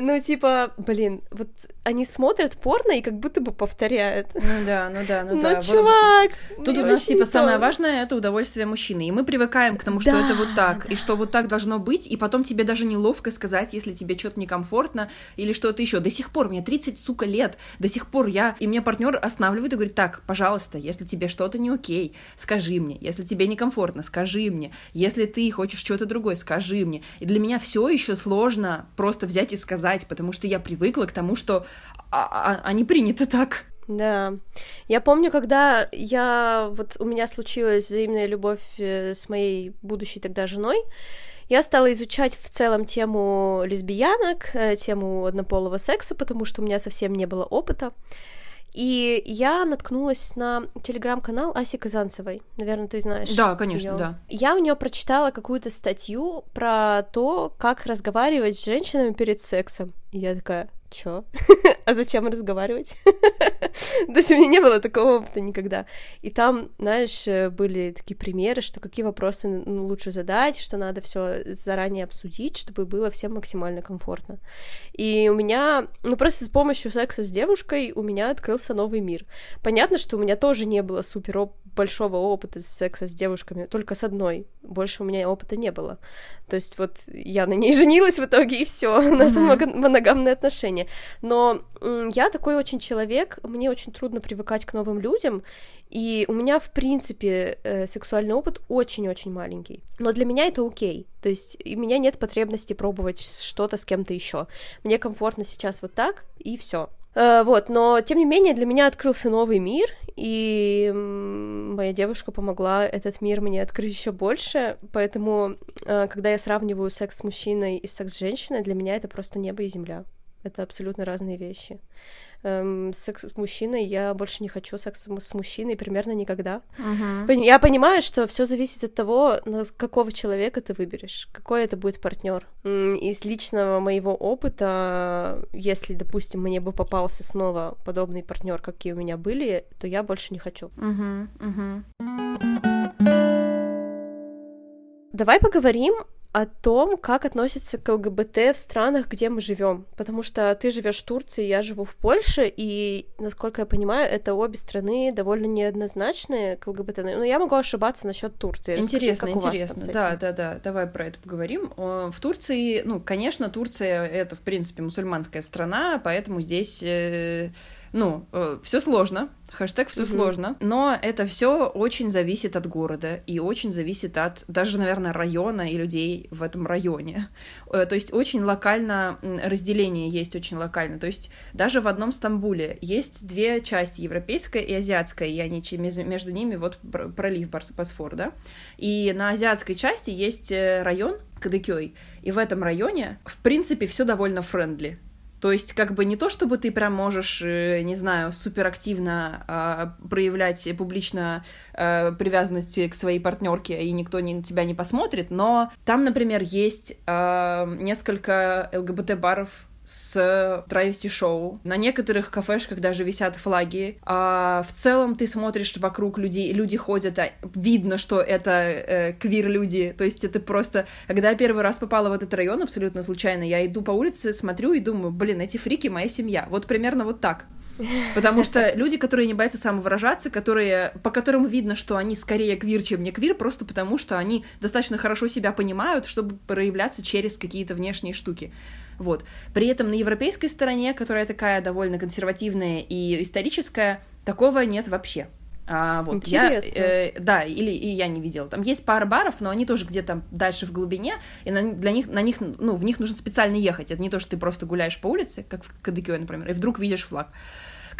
Ну, типа, блин, вот они смотрят порно и как будто бы повторяют. Ну да, ну да, ну, ну да. чувак! Тут у нас, типа, самое важное — это удовольствие мужчины. И мы привыкаем к тому, что да, это вот так, да. и что вот так должно быть, и потом тебе даже неловко сказать, если тебе что-то некомфортно или что-то еще. До сих пор, мне 30, сука, лет, до сих пор я... И мне партнер останавливает и говорит, так, пожалуйста, если тебе что-то не окей, скажи мне. Если тебе некомфортно, скажи мне. Если ты хочешь что-то другое, скажи мне. И для меня все еще сложно просто взять и сказать, потому что я привыкла к тому, что а, а, они приняты так. Да. Я помню, когда я... Вот у меня случилась взаимная любовь э, с моей будущей тогда женой, я стала изучать в целом тему лесбиянок, э, тему однополого секса, потому что у меня совсем не было опыта. И я наткнулась на телеграм-канал Аси Казанцевой. Наверное, ты знаешь. Да, конечно, её. да. Я у нее прочитала какую-то статью про то, как разговаривать с женщинами перед сексом. И я такая, чё? [laughs] а зачем разговаривать? [laughs] То есть у меня не было такого опыта никогда. И там, знаешь, э, были такие примеры, что какие вопросы ну, лучше задать, что надо все заранее обсудить, чтобы было всем максимально комфортно. И у меня, ну просто с помощью секса с девушкой у меня открылся новый мир. Понятно, что у меня тоже не было супер большого опыта секса с девушками, только с одной. Больше у меня опыта не было. То есть вот я на ней [laughs] женилась в итоге, и все, у нас mm-hmm. моногамные отношения. Но я такой очень человек, мне очень трудно привыкать к новым людям, и у меня, в принципе, э, сексуальный опыт очень-очень маленький. Но для меня это окей. То есть у меня нет потребности пробовать что-то с кем-то еще. Мне комфортно сейчас вот так, и все. Uh, вот, но тем не менее для меня открылся новый мир, и моя девушка помогла этот мир мне открыть еще больше, поэтому uh, когда я сравниваю секс с мужчиной и секс с женщиной, для меня это просто небо и земля. Это абсолютно разные вещи. Эм, секс с мужчиной я больше не хочу секс с мужчиной примерно никогда. Uh-huh. Я понимаю, что все зависит от того, какого человека ты выберешь, какой это будет партнер. Из личного моего опыта, если, допустим, мне бы попался снова подобный партнер, какие у меня были, то я больше не хочу. Uh-huh. Uh-huh. Давай поговорим о том, как относятся к ЛГБТ в странах, где мы живем. Потому что ты живешь в Турции, я живу в Польше, и, насколько я понимаю, это обе страны довольно неоднозначные к ЛГБТ. Но я могу ошибаться насчет Турции. Интересно, Расскажи, интересно. Да, да, да. Давай про это поговорим. В Турции, ну, конечно, Турция это, в принципе, мусульманская страна, поэтому здесь э, ну, э, все сложно, хэштег все угу. сложно, но это все очень зависит от города и очень зависит от даже, наверное, района и людей в этом районе. Э, то есть очень локально разделение есть очень локально. То есть даже в одном Стамбуле есть две части, европейская и азиатская, и они между ними вот пролив Босфор, да. И на азиатской части есть э, район Кадыкёй, и в этом районе, в принципе, все довольно friendly. То есть, как бы не то, чтобы ты прям можешь, э, не знаю, суперактивно э, проявлять публично э, привязанность к своей партнерке, и никто не, на тебя не посмотрит, но там, например, есть э, несколько ЛГБТ-баров с травести-шоу. На некоторых кафешках даже висят флаги. А в целом ты смотришь вокруг людей, люди ходят, а видно, что это э, квир-люди. То есть это просто... Когда я первый раз попала в этот район абсолютно случайно, я иду по улице, смотрю и думаю, блин, эти фрики моя семья. Вот примерно вот так. Потому что люди, которые не боятся самовыражаться, которые, по которым видно, что они скорее квир, чем не квир, просто потому что они достаточно хорошо себя понимают, чтобы проявляться через какие-то внешние штуки. Вот. При этом на европейской стороне, которая такая довольно консервативная и историческая, такого нет вообще. А, вот, Интересно. Я, э, да, или и я не видела. Там есть пара баров, но они тоже где-то дальше в глубине, и на, для них, на них, ну, в них нужно специально ехать. Это не то, что ты просто гуляешь по улице, как в Кадыкёе, например, и вдруг видишь флаг.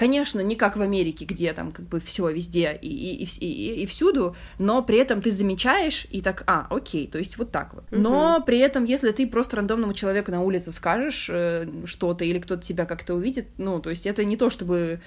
Конечно, не как в Америке, где там как бы все везде и, и, и, и, и всюду, но при этом ты замечаешь и так, а, окей, то есть вот так вот. Угу. Но при этом, если ты просто рандомному человеку на улице скажешь э, что-то или кто-то тебя как-то увидит, ну, то есть это не то, чтобы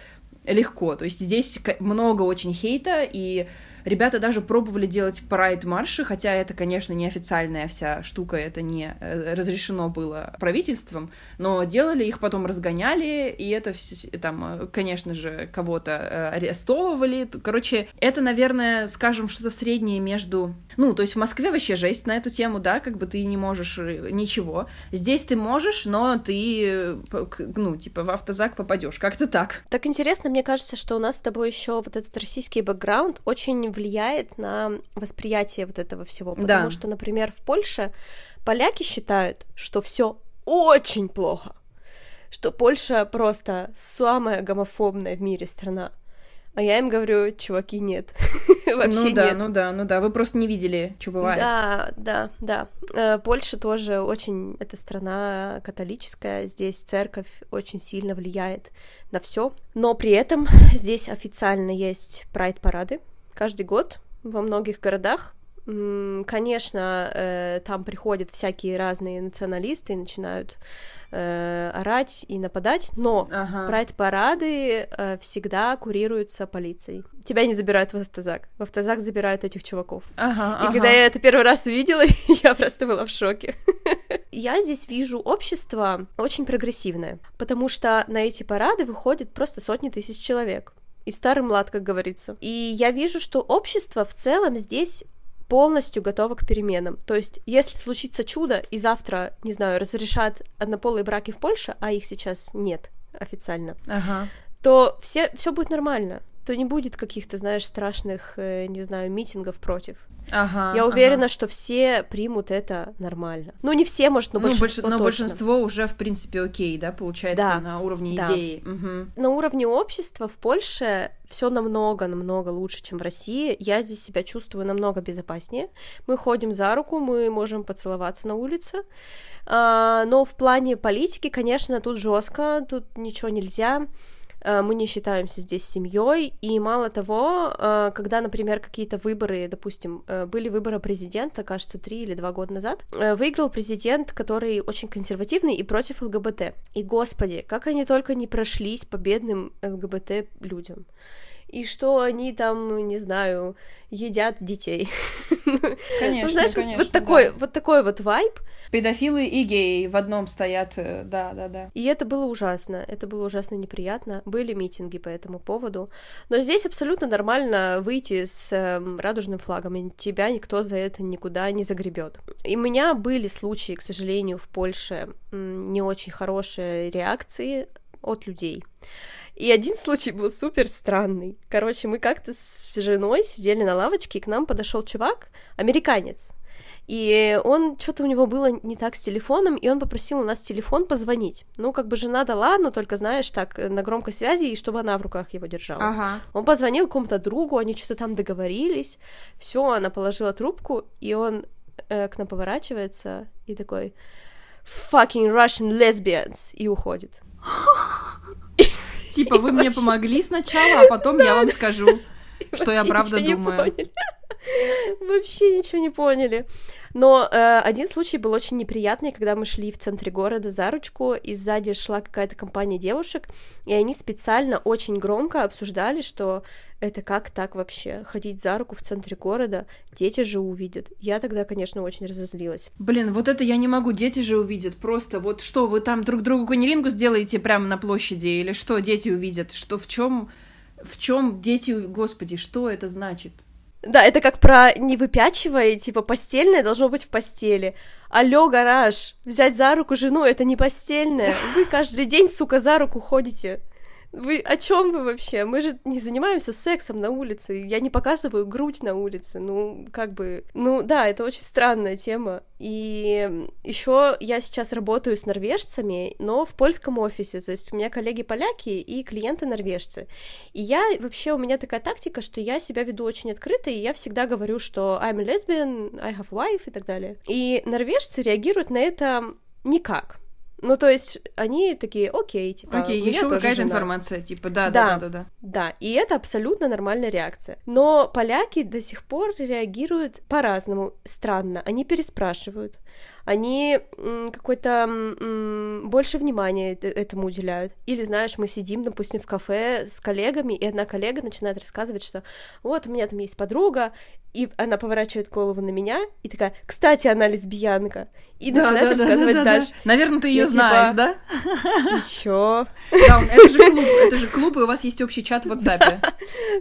легко. То есть здесь много очень хейта, и Ребята даже пробовали делать прайд-марши, хотя это, конечно, не официальная вся штука, это не э, разрешено было правительством, но делали их, потом разгоняли, и это там, э, конечно же, кого-то э, арестовывали. Короче, это, наверное, скажем, что-то среднее между... Ну, то есть в Москве вообще жесть на эту тему, да, как бы ты не можешь ничего. Здесь ты можешь, но ты, ну, типа, в автозак попадешь, как-то так. Так интересно, мне кажется, что у нас с тобой еще вот этот российский бэкграунд очень влияет на восприятие вот этого всего. Потому да. что, например, в Польше поляки считают, что все очень плохо, что Польша просто самая гомофобная в мире страна. А я им говорю, чуваки, нет. [laughs] Вообще ну да, нет. ну да, ну да, вы просто не видели, что бывает. Да, да, да. Э, Польша тоже очень, это страна католическая, здесь церковь очень сильно влияет на все, но при этом [laughs] здесь официально есть прайд-парады, каждый год во многих городах. Конечно, э, там приходят всякие разные националисты и начинают э, орать и нападать, но ага. прайд-парады э, всегда курируются полицией. Тебя не забирают в автозак, в автозак забирают этих чуваков. Ага, и ага. когда я это первый раз увидела, [laughs] я просто была в шоке. [laughs] я здесь вижу общество очень прогрессивное, потому что на эти парады выходят просто сотни тысяч человек и старый млад, как говорится. И я вижу, что общество в целом здесь полностью готово к переменам. То есть, если случится чудо, и завтра, не знаю, разрешат однополые браки в Польше, а их сейчас нет официально, ага. то все, все будет нормально то не будет каких-то, знаешь, страшных, э, не знаю, митингов против. Ага, Я уверена, ага. что все примут это нормально. Ну, не все, может, но ну, большинство Но точно. большинство уже, в принципе, окей, да, получается, да, на уровне да. идеи. Угу. На уровне общества в Польше все намного-намного лучше, чем в России. Я здесь себя чувствую намного безопаснее. Мы ходим за руку, мы можем поцеловаться на улице. А, но в плане политики, конечно, тут жестко, тут ничего нельзя. Э, мы не считаемся здесь семьей, и мало того, э, когда, например, какие-то выборы, допустим, э, были выборы президента, кажется, три или два года назад, выиграл президент, который очень консервативный и против ЛГБТ. И, господи, как они только не прошлись по бедным ЛГБТ людям и что они там, не знаю, едят детей. [laughs] Конечно, ну, знаешь, конечно, вот, вот такой, да. вот такой вот вайб. Педофилы и геи в одном стоят, э, да, да, да. И это было ужасно, это было ужасно неприятно. Были митинги по этому поводу, но здесь абсолютно нормально выйти с э, радужным флагом, и тебя никто за это никуда не загребет. И у меня были случаи, к сожалению, в Польше не очень хорошие реакции от людей. И один случай был супер странный. Короче, мы как-то с женой сидели на лавочке, и к нам подошел чувак, американец. И он, что-то у него было не так с телефоном, и он попросил у нас телефон позвонить. Ну, как бы жена дала, но только, знаешь, так, на громкой связи, и чтобы она в руках его держала. Ага. Он позвонил кому-то другу, они что-то там договорились. Все, она положила трубку, и он э, к нам поворачивается и такой fucking Russian lesbians и уходит. [laughs] Типа, вы мне помогли сначала, а потом я вам скажу, что я правда думаю. [laughs] Вообще ничего не поняли. Но э, один случай был очень неприятный, когда мы шли в центре города за ручку, и сзади шла какая-то компания девушек, и они специально очень громко обсуждали, что это как так вообще, ходить за руку в центре города, дети же увидят. Я тогда, конечно, очень разозлилась. Блин, вот это я не могу, дети же увидят, просто вот что, вы там друг другу канилингу сделаете прямо на площади, или что дети увидят, что в чем в чем дети, господи, что это значит? Да, это как про не выпячивая, типа постельное должно быть в постели. Алло, гараж, взять за руку жену это не постельное. Вы каждый день, сука, за руку ходите. Вы о чем вы вообще? Мы же не занимаемся сексом на улице. Я не показываю грудь на улице. Ну, как бы. Ну да, это очень странная тема. И еще я сейчас работаю с норвежцами, но в польском офисе. То есть у меня коллеги поляки и клиенты норвежцы. И я вообще у меня такая тактика, что я себя веду очень открыто, и я всегда говорю, что I'm a lesbian, I have wife и так далее. И норвежцы реагируют на это никак. Ну, то есть они такие, окей, типа. Окей, еще какая-то информация, типа, да, да, да, да, да. Да, и это абсолютно нормальная реакция. Но поляки до сих пор реагируют по-разному, странно. Они переспрашивают они какое-то больше внимания этому уделяют. Или, знаешь, мы сидим, допустим, в кафе с коллегами, и одна коллега начинает рассказывать, что вот у меня там есть подруга, и она поворачивает голову на меня и такая, кстати, она лесбиянка, и да, начинает да, рассказывать да, да, дальше. Да. Наверное, ты ее знаешь, типа... да? И чё? Да, это же клуб, это же клуб, и у вас есть общий чат в WhatsApp. Да,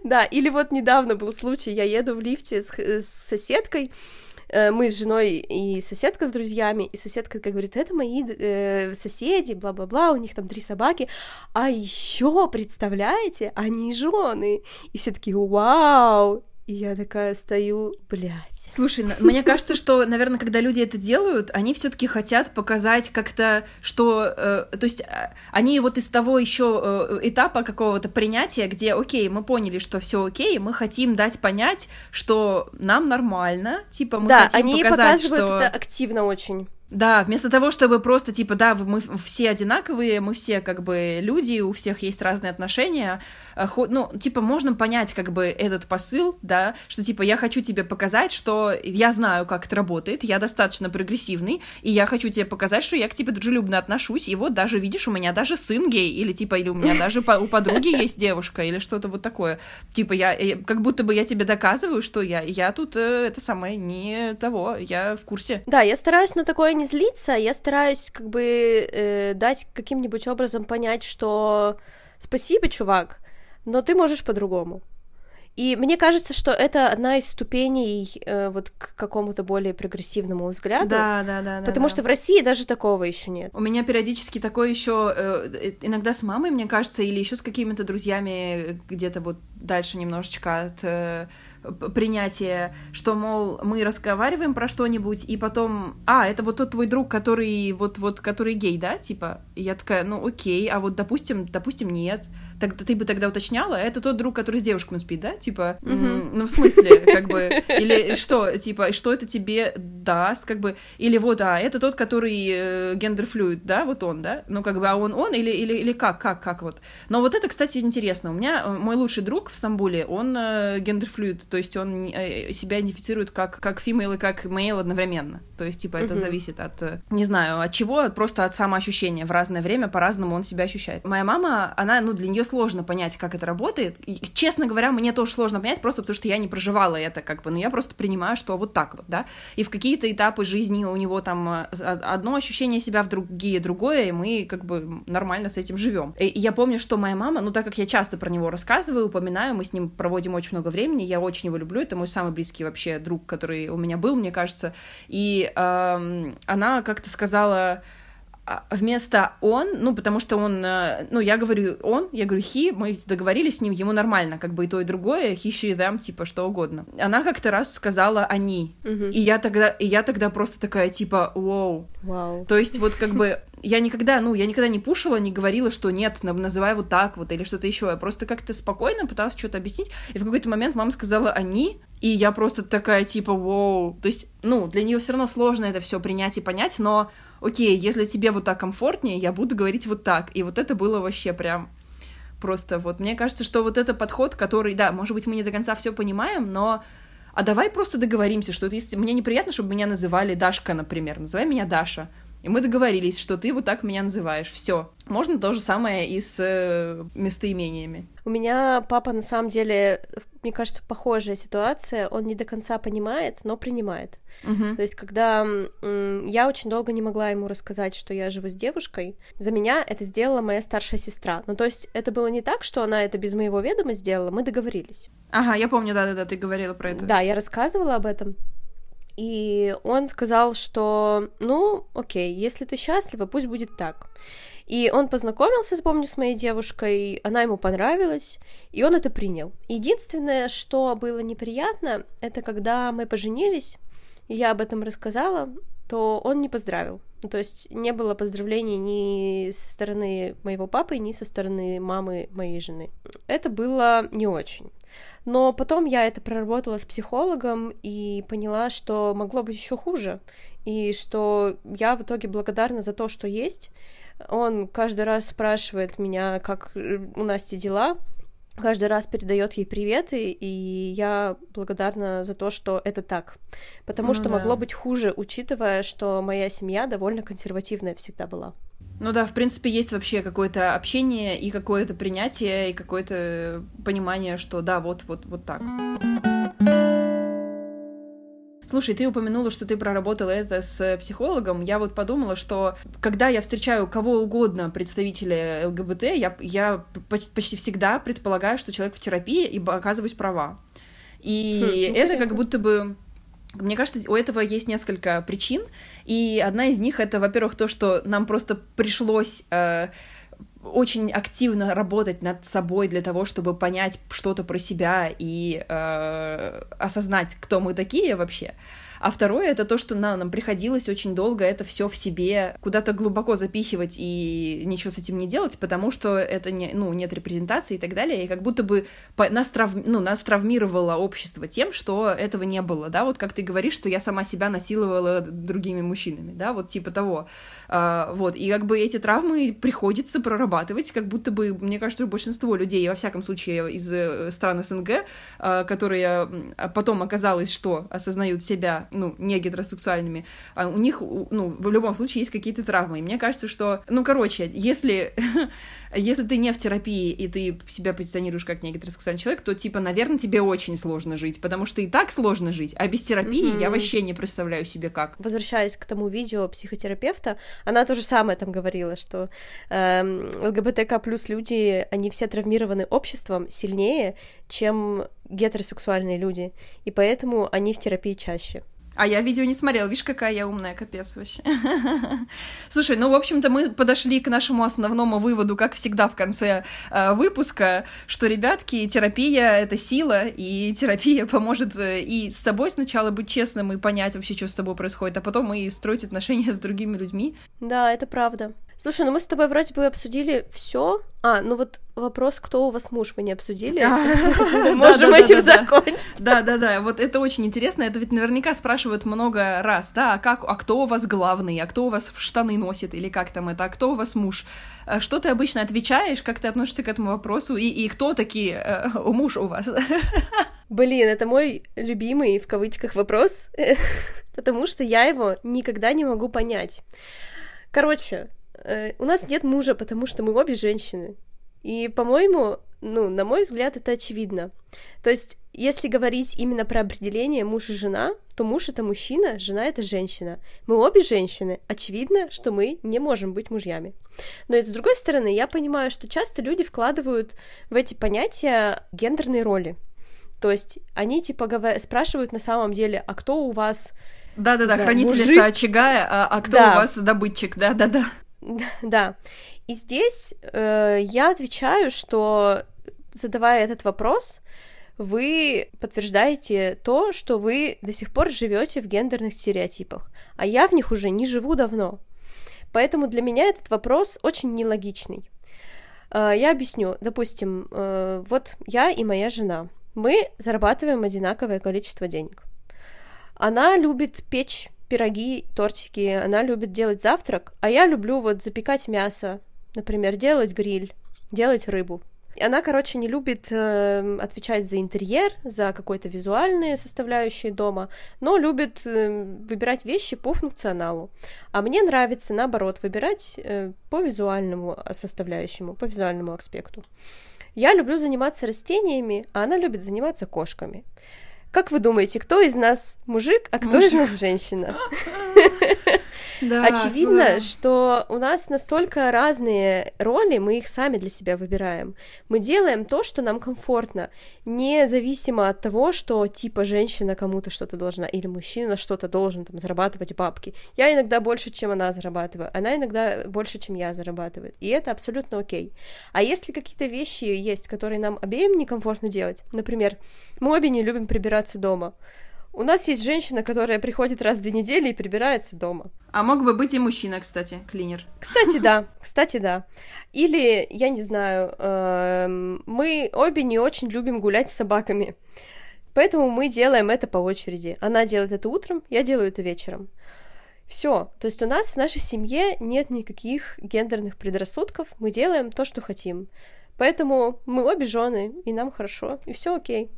да. или вот недавно был случай, я еду в лифте с, с соседкой, Э, мы с женой и соседка с друзьями, и соседка как говорит, это мои э, соседи, бла-бла-бла, у них там три собаки, а еще представляете, они жены, и все такие, вау, и я такая стою, блядь. Слушай, мне кажется, что, наверное, когда люди это делают, они все-таки хотят показать как-то, что, э, то есть, э, они вот из того еще э, этапа какого-то принятия, где, окей, мы поняли, что все окей, мы хотим дать понять, что нам нормально, типа мы да, хотим они показать, показывают что... это активно очень. Да, вместо того, чтобы просто, типа, да, мы все одинаковые, мы все, как бы, люди, у всех есть разные отношения, э, ну, типа, можно понять, как бы, этот посыл, да, что, типа, я хочу тебе показать, что я знаю, как это работает, я достаточно прогрессивный, и я хочу тебе показать, что я к тебе дружелюбно отношусь, и вот даже, видишь, у меня даже сын гей, или, типа, или у меня даже у подруги [laughs] есть девушка, или что-то вот такое. Типа, я, как будто бы я тебе доказываю, что я, я тут, э, это самое, не того, я в курсе. Да, я стараюсь на такое не злиться, я стараюсь как бы э, дать каким-нибудь образом понять, что спасибо, чувак, но ты можешь по-другому. И мне кажется, что это одна из ступеней э, вот к какому-то более прогрессивному взгляду. Да, да, да. Потому да, что в России даже такого еще нет. У меня периодически такое еще э, иногда с мамой, мне кажется, или еще с какими-то друзьями где-то вот дальше немножечко от э, принятие, что, мол, мы разговариваем про что-нибудь, и потом, а, это вот тот твой друг, который вот, вот, который гей, да, типа? И я такая, ну, окей, а вот, допустим, допустим, нет. Тогда ты бы тогда уточняла, это тот друг, который с девушками спит, да? Типа, mm-hmm. ну, в смысле, как бы, [laughs] или что, типа, что это тебе даст, как бы, или вот, а, это тот, который э, гендерфлюид, да, вот он, да? Ну, как бы, а он он, или, или, или как, как, как вот? Но вот это, кстати, интересно. У меня э, мой лучший друг в Стамбуле, он э, гендерфлюид, то есть он э, себя идентифицирует как, как female и как male одновременно. То есть, типа, это uh-huh. зависит от, э, не знаю, от чего, просто от самоощущения. В разное время по-разному он себя ощущает. Моя мама, она, ну, для нее сложно понять, как это работает. И, честно говоря, мне тоже сложно понять, просто потому что я не проживала это, как бы, но я просто принимаю, что вот так вот, да. И в какие-то этапы жизни у него там э, одно ощущение себя, в другие другое, и мы, как бы, нормально с этим живем. И я помню, что моя мама, ну, так как я часто про него рассказываю, упоминаю, мы с ним проводим очень много времени, я очень его люблю, это мой самый близкий вообще друг, который у меня был, мне кажется. И э, она как-то сказала, а, вместо он, ну, потому что он, э, ну, я говорю он, я говорю he, мы договорились с ним, ему нормально, как бы и то, и другое, he, she, them, типа, что угодно. Она как-то раз сказала они, Мгм. и я тогда, и я тогда просто такая, типа, вау. Вау. То есть вот как бы я никогда, ну, я никогда не пушила, не говорила, что нет, на- называй вот так вот или что-то еще. Я просто как-то спокойно пыталась что-то объяснить. И в какой-то момент мама сказала они, и я просто такая типа, вау. То есть, ну, для нее все равно сложно это все принять и понять, но окей, если тебе вот так комфортнее, я буду говорить вот так. И вот это было вообще прям просто вот. Мне кажется, что вот это подход, который, да, может быть, мы не до конца все понимаем, но а давай просто договоримся, что если мне неприятно, чтобы меня называли Дашка, например, называй меня Даша. И мы договорились, что ты вот так меня называешь. Все. Можно то же самое и с э, местоимениями. У меня папа, на самом деле, мне кажется, похожая ситуация. Он не до конца понимает, но принимает. Мгм. То есть, когда я очень долго не могла ему рассказать, что я живу с девушкой, за меня это сделала моя старшая сестра. Ну, то есть, это было не так, что она это без моего ведома сделала, мы договорились. Ага, я помню, да-да-да, ты говорила про это. Да, я рассказывала об этом. И он сказал, что, ну, окей, если ты счастлива, пусть будет так. И он познакомился, помню, с моей девушкой, она ему понравилась, и он это принял. Единственное, что было неприятно, это когда мы поженились, и я об этом рассказала, то он не поздравил. Ну, то есть не было поздравлений ни со стороны моего папы, ни со стороны мамы моей жены. Это было не очень. Но потом я это проработала с психологом и поняла, что могло быть еще хуже, и что я в итоге благодарна за то, что есть. Он каждый раз спрашивает меня, как э, у Насти дела, каждый раз передает ей приветы, и я благодарна за то, что это так. Потому Ну что да. могло быть хуже, учитывая, что моя семья довольно консервативная всегда была. Ну да, в принципе, есть вообще какое-то общение и какое-то принятие, и какое-то понимание, что да, вот, вот, вот так. Слушай, ты упомянула, что ты проработала это с психологом. Я вот подумала, что когда я встречаю кого угодно, представителя ЛГБТ, я, я поч- почти всегда предполагаю, что человек в терапии, и оказываюсь права. И Хм, это как будто бы... Мне кажется, у этого есть несколько причин, и одна из них это, во-первых, то, что нам просто пришлось э, очень активно работать над собой для того, чтобы понять что-то про себя и э, осознать, кто мы такие вообще. А второе это то, что на- нам приходилось очень долго это все в себе куда-то глубоко запихивать и ничего с этим не делать, потому что это не, ну, нет репрезентации и так далее, и как будто бы по- нас, трав- ну, нас травмировало общество тем, что этого не было, да, вот как ты говоришь, что я сама себя насиловала другими мужчинами, да, вот типа того. А, вот, и как бы эти травмы приходится прорабатывать, как будто бы, мне кажется, большинство людей, во всяком случае, из э, стран СНГ, а, которые а потом оказалось, что осознают себя, ну, не гетеросексуальными, а у них, ну, в любом случае есть какие-то травмы. И мне кажется, что, ну, короче, если, [laughs] если ты не в терапии, и ты себя позиционируешь как не гетеросексуальный человек, то, типа, наверное, тебе очень сложно жить, потому что и так сложно жить, а без терапии я Мгм. вообще не представляю себе как. Возвращаясь к тому видео психотерапевта, она то же самое там говорила, что эм, ЛГБТК плюс люди, они все травмированы обществом сильнее, чем гетеросексуальные люди, и поэтому они в терапии чаще. А я видео не смотрела, видишь, какая я умная, капец вообще. [laughs] Слушай, ну, в общем-то, мы подошли к нашему основному выводу, как всегда в конце э, выпуска, что, ребятки, терапия — это сила, и терапия [laughs] поможет э, и с собой сначала быть честным и понять вообще, что с тобой происходит, а потом и строить отношения с другими людьми. Да, это правда. Слушай, ну мы с тобой вроде бы обсудили все. А, ну вот вопрос, кто у вас муж, мы не обсудили. [laughs] Можем этим закончить. Да, да, да, вот это очень интересно, это ведь наверняка спрашивают много раз, да, а как, а кто у вас главный, а кто у вас в штаны носит, или как там это, а кто у вас муж? А Что ты обычно отвечаешь, как ты относишься к этому вопросу, и, и кто такие э, муж у вас? [laughs] Блин, это мой любимый, в кавычках, вопрос, [laughs] потому что я его никогда не могу понять. Короче, э, у нас нет мужа, потому что мы обе женщины. И, по-моему, ну, на мой взгляд, это очевидно. То есть, если говорить именно про определение муж и жена, то муж это мужчина, жена это женщина. Мы обе женщины. Очевидно, что мы не можем быть мужьями. Но и с другой стороны, я понимаю, что часто люди вкладывают в эти понятия гендерные роли. То есть они типа говор- спрашивают на самом деле, а кто у вас Да-да-да, знаю, хранительница мужик? очага, а, а кто Да. у вас добытчик, да-да-да. Да. [laughs] И здесь э, я отвечаю, что задавая этот вопрос, вы подтверждаете то, что вы до сих пор живете в гендерных стереотипах, а я в них уже не живу давно. Поэтому для меня этот вопрос очень нелогичный. Э, я объясню. Допустим, э, вот я и моя жена. Мы зарабатываем одинаковое количество денег. Она любит печь пироги, тортики, она любит делать завтрак, а я люблю вот запекать мясо, например, делать гриль, делать рыбу. Она, короче, не любит э, отвечать за интерьер, за какой-то визуальные составляющие дома, но любит э, выбирать вещи по функционалу. А мне нравится, наоборот, выбирать э, по визуальному составляющему, по визуальному аспекту. Я люблю заниматься растениями, а она любит заниматься кошками. Как вы думаете, кто из нас мужик, а кто мужик. из нас женщина? [laughs] Да, Очевидно, слава. что у нас настолько разные роли, мы их сами для себя выбираем. Мы делаем то, что нам комфортно, независимо от того, что типа женщина кому-то что-то должна или мужчина что-то должен там зарабатывать бабки. Я иногда больше, чем она зарабатываю, она иногда больше, чем я зарабатываю, и это абсолютно окей. А если какие-то вещи есть, которые нам обеим некомфортно делать, например, мы обе не любим прибираться дома, у нас есть женщина, которая приходит раз в две недели и прибирается дома. А мог бы быть и мужчина, кстати, клинер. Кстати, да. [laughs] Кстати, да. Или, я не знаю, эм, мы обе не очень любим гулять с собаками. Поэтому мы делаем это по очереди. Она делает это утром, я делаю это вечером. Все. То есть у нас в нашей семье нет никаких гендерных предрассудков. Мы делаем то, что хотим. Поэтому мы обе жены, и нам хорошо, и все окей.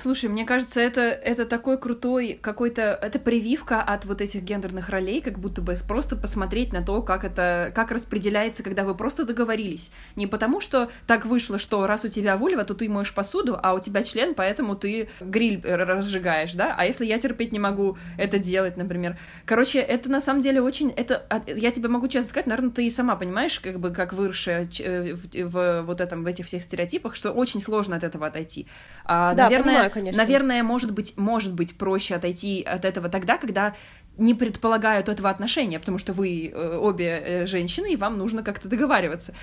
Слушай, мне кажется, это, это такой крутой какой-то... Это прививка от вот этих гендерных ролей, как будто бы просто посмотреть на то, как это... Как распределяется, когда вы просто договорились. Не потому, что так вышло, что раз у тебя вульва, то ты моешь посуду, а у тебя член, поэтому ты гриль разжигаешь, да? А если я терпеть не могу это делать, например? Короче, это на самом деле очень... Это... Я тебе могу честно сказать, наверное, ты и сама понимаешь, как бы, как выросшая э, в, в вот этом, в этих всех стереотипах, что очень сложно от этого отойти. А, да, наверное, понимаю конечно. Наверное, может быть, может быть проще отойти от этого тогда, когда не предполагают этого отношения, потому что вы э, обе э, женщины, и вам нужно как-то договариваться.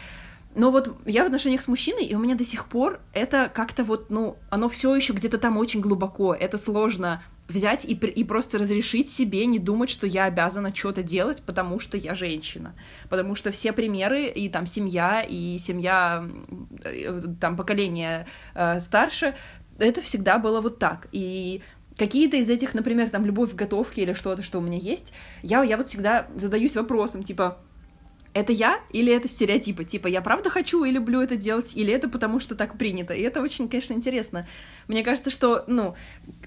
Но вот я в отношениях с мужчиной, и у меня до сих пор это как-то вот, ну, оно все еще где-то там очень глубоко. Это сложно взять и, и просто разрешить себе не думать, что я обязана что-то делать, потому что я женщина. Потому что все примеры, и там семья, и семья, э, там поколение э, старше, это всегда было вот так. И какие-то из этих, например, там, любовь в готовке или что-то, что у меня есть, я, я вот всегда задаюсь вопросом, типа, это я или это стереотипы? Типа, я правда хочу и люблю это делать, или это потому что так принято? И это очень, конечно, интересно. Мне кажется, что, ну,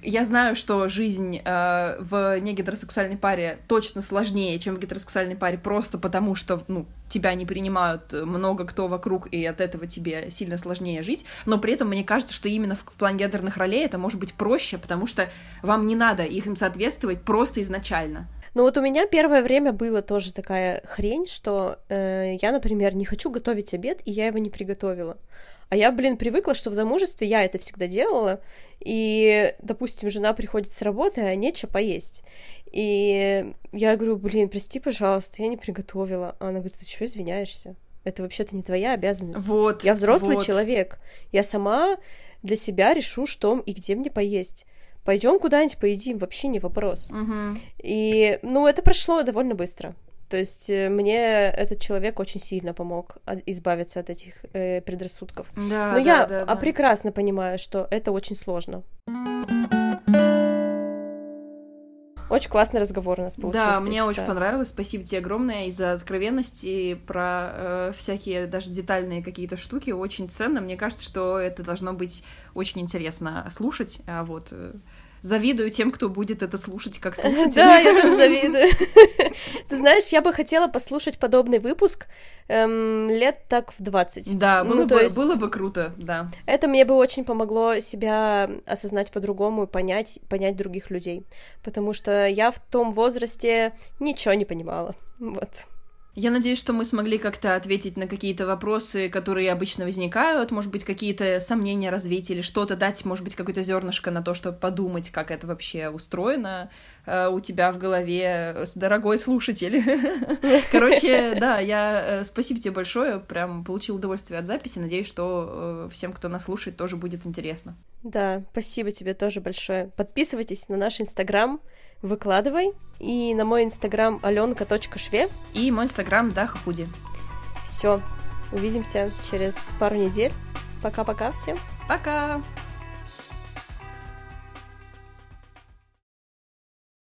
я знаю, что жизнь э, в негетеросексуальной паре точно сложнее, чем в гетеросексуальной паре, просто потому что, ну, тебя не принимают много кто вокруг, и от этого тебе сильно сложнее жить. Но при этом мне кажется, что именно в плане гендерных ролей это может быть проще, потому что вам не надо их им соответствовать просто изначально. Ну вот у меня первое время было тоже такая хрень, что э, я, например, не хочу готовить обед, и я его не приготовила. А я, блин, привыкла, что в замужестве я это всегда делала, и, допустим, жена приходит с работы, а нечего поесть. И я говорю, блин, прости, пожалуйста, я не приготовила. А она говорит, ты что извиняешься? Это вообще-то не твоя обязанность. Вот. Я взрослый вот. человек. Я сама для себя решу, что и где мне поесть пойдем куда-нибудь поедим, вообще не вопрос. Угу. И, ну, это прошло довольно быстро. То есть э, мне этот человек очень сильно помог избавиться от этих э, предрассудков. Да, Но да, я да, да. Прекрасно понимаю, что это очень сложно. Очень классный разговор у нас получился. Да, мне очень понравилось. Спасибо тебе огромное и за откровенность, и про э, всякие даже детальные какие-то штуки. Очень ценно. Мне кажется, что это должно быть очень интересно слушать. А вот э, завидую тем, кто будет это слушать как слушатель. [laughs] Да, я тоже завидую. [laughs] [laughs] Ты знаешь, я бы хотела послушать подобный выпуск эм, лет так в 20. Да, было, ну, было бы круто, да. Это мне бы очень помогло себя осознать по-другому и понять, понять других людей. Потому что я в том возрасте ничего не понимала. Вот. Я надеюсь, что мы смогли как-то ответить на какие-то вопросы, которые обычно возникают, может быть, какие-то сомнения развить или что-то дать, может быть, какое-то зернышко на то, чтобы подумать, как это вообще устроено э, у тебя в голове, дорогой слушатель. [laughs] Короче, да, я э, спасибо тебе большое, прям получил удовольствие от записи, надеюсь, что э, всем, кто нас слушает, тоже будет интересно. Да, спасибо тебе тоже большое. Подписывайтесь на наш инстаграм, выкладывай. И на мой инстаграм аленка.шве. И мой инстаграм дахахуди. Все, увидимся через пару недель. Пока-пока всем. Пока! -пока.